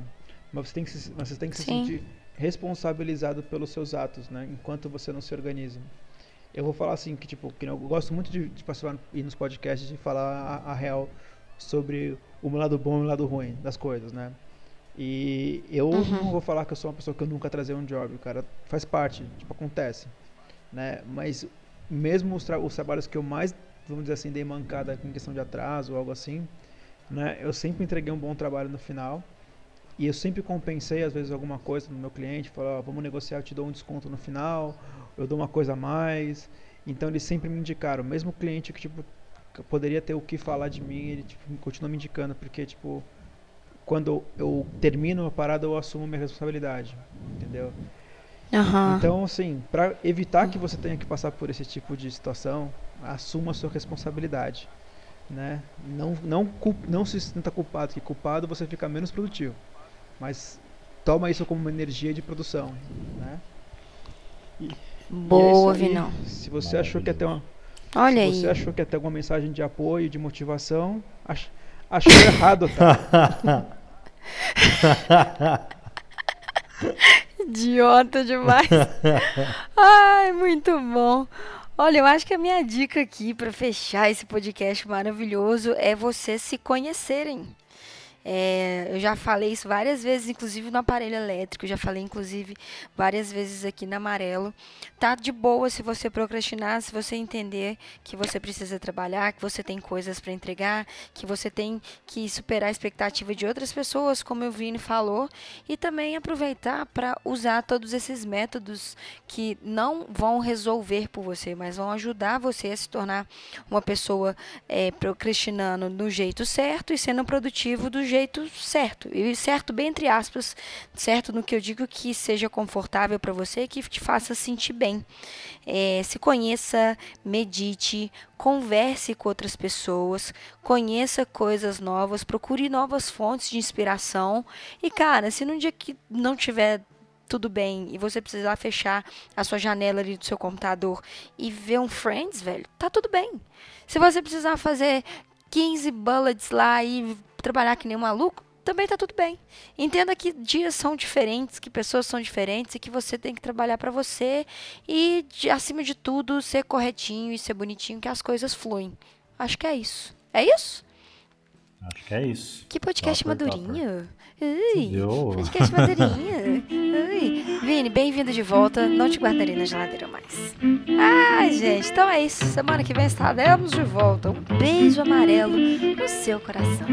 mas você tem que se, mas você tem que se sentir responsabilizado pelos seus atos, né? Enquanto você não se organiza eu vou falar assim, que tipo, que eu gosto muito de, de participar ir nos podcasts e falar a, a, real sobre o lado bom e o lado ruim das coisas, né? E eu uhum. não vou falar que eu sou uma pessoa que eu nunca trazer um job, cara, faz parte, tipo, acontece, né? Mas mesmo os, tra os trabalhos que eu mais, vamos dizer assim, dei mancada em questão de atraso ou algo assim, né? Eu sempre entreguei um bom trabalho no final. E eu sempre compensei, às vezes, alguma coisa no meu cliente, falar, oh, vamos negociar, eu te dou um desconto no final, eu dou uma coisa a mais. Então eles sempre me indicaram, mesmo o cliente que tipo que poderia ter o que falar de mim, ele tipo, continua me indicando porque tipo quando eu termino uma parada eu assumo minha responsabilidade, entendeu? Uhum. Então assim, para evitar que você tenha que passar por esse tipo de situação, assuma a sua responsabilidade, né? Não não não se sinta culpado, que culpado você fica menos produtivo. Mas toma isso como uma energia de produção, né? E, Boa, é Vinão. Se você achou que até uma Olha se aí. você achou que até alguma mensagem de apoio, de motivação, ach, achou errado, tá? Idiota demais. Ai, muito bom. Olha, eu acho que a minha dica aqui para fechar esse podcast maravilhoso é vocês se conhecerem. É, eu já falei isso várias vezes, inclusive no aparelho elétrico, já falei inclusive várias vezes aqui na amarelo. Tá de boa se você procrastinar, se você entender que você precisa trabalhar, que você tem coisas para entregar, que você tem que superar a expectativa de outras pessoas, como o Vini falou, e também aproveitar para usar todos esses métodos que não vão resolver por você, mas vão ajudar você a se tornar uma pessoa é, procrastinando do jeito certo e sendo produtivo do jeito certo. E certo bem entre aspas, certo no que eu digo que seja confortável para você, que te faça sentir bem. É, se conheça, medite, converse com outras pessoas, conheça coisas novas, procure novas fontes de inspiração. E cara, se num dia que não tiver tudo bem e você precisar fechar a sua janela ali do seu computador e ver um Friends, velho, tá tudo bem. Se você precisar fazer 15 bullets lá e trabalhar que nem um maluco, também tá tudo bem. Entenda que dias são diferentes, que pessoas são diferentes e que você tem que trabalhar para você e, de, acima de tudo, ser corretinho e ser bonitinho, que as coisas fluem. Acho que é isso. É isso? Acho que é isso. Que podcast Topper, madurinho. Ui, Viu? podcast madurinho. Ui. Vini, bem-vindo de volta. Não te guardarei na geladeira mais. Ai, gente, então é isso. Semana que vem estaremos de volta. Um beijo amarelo no seu coração.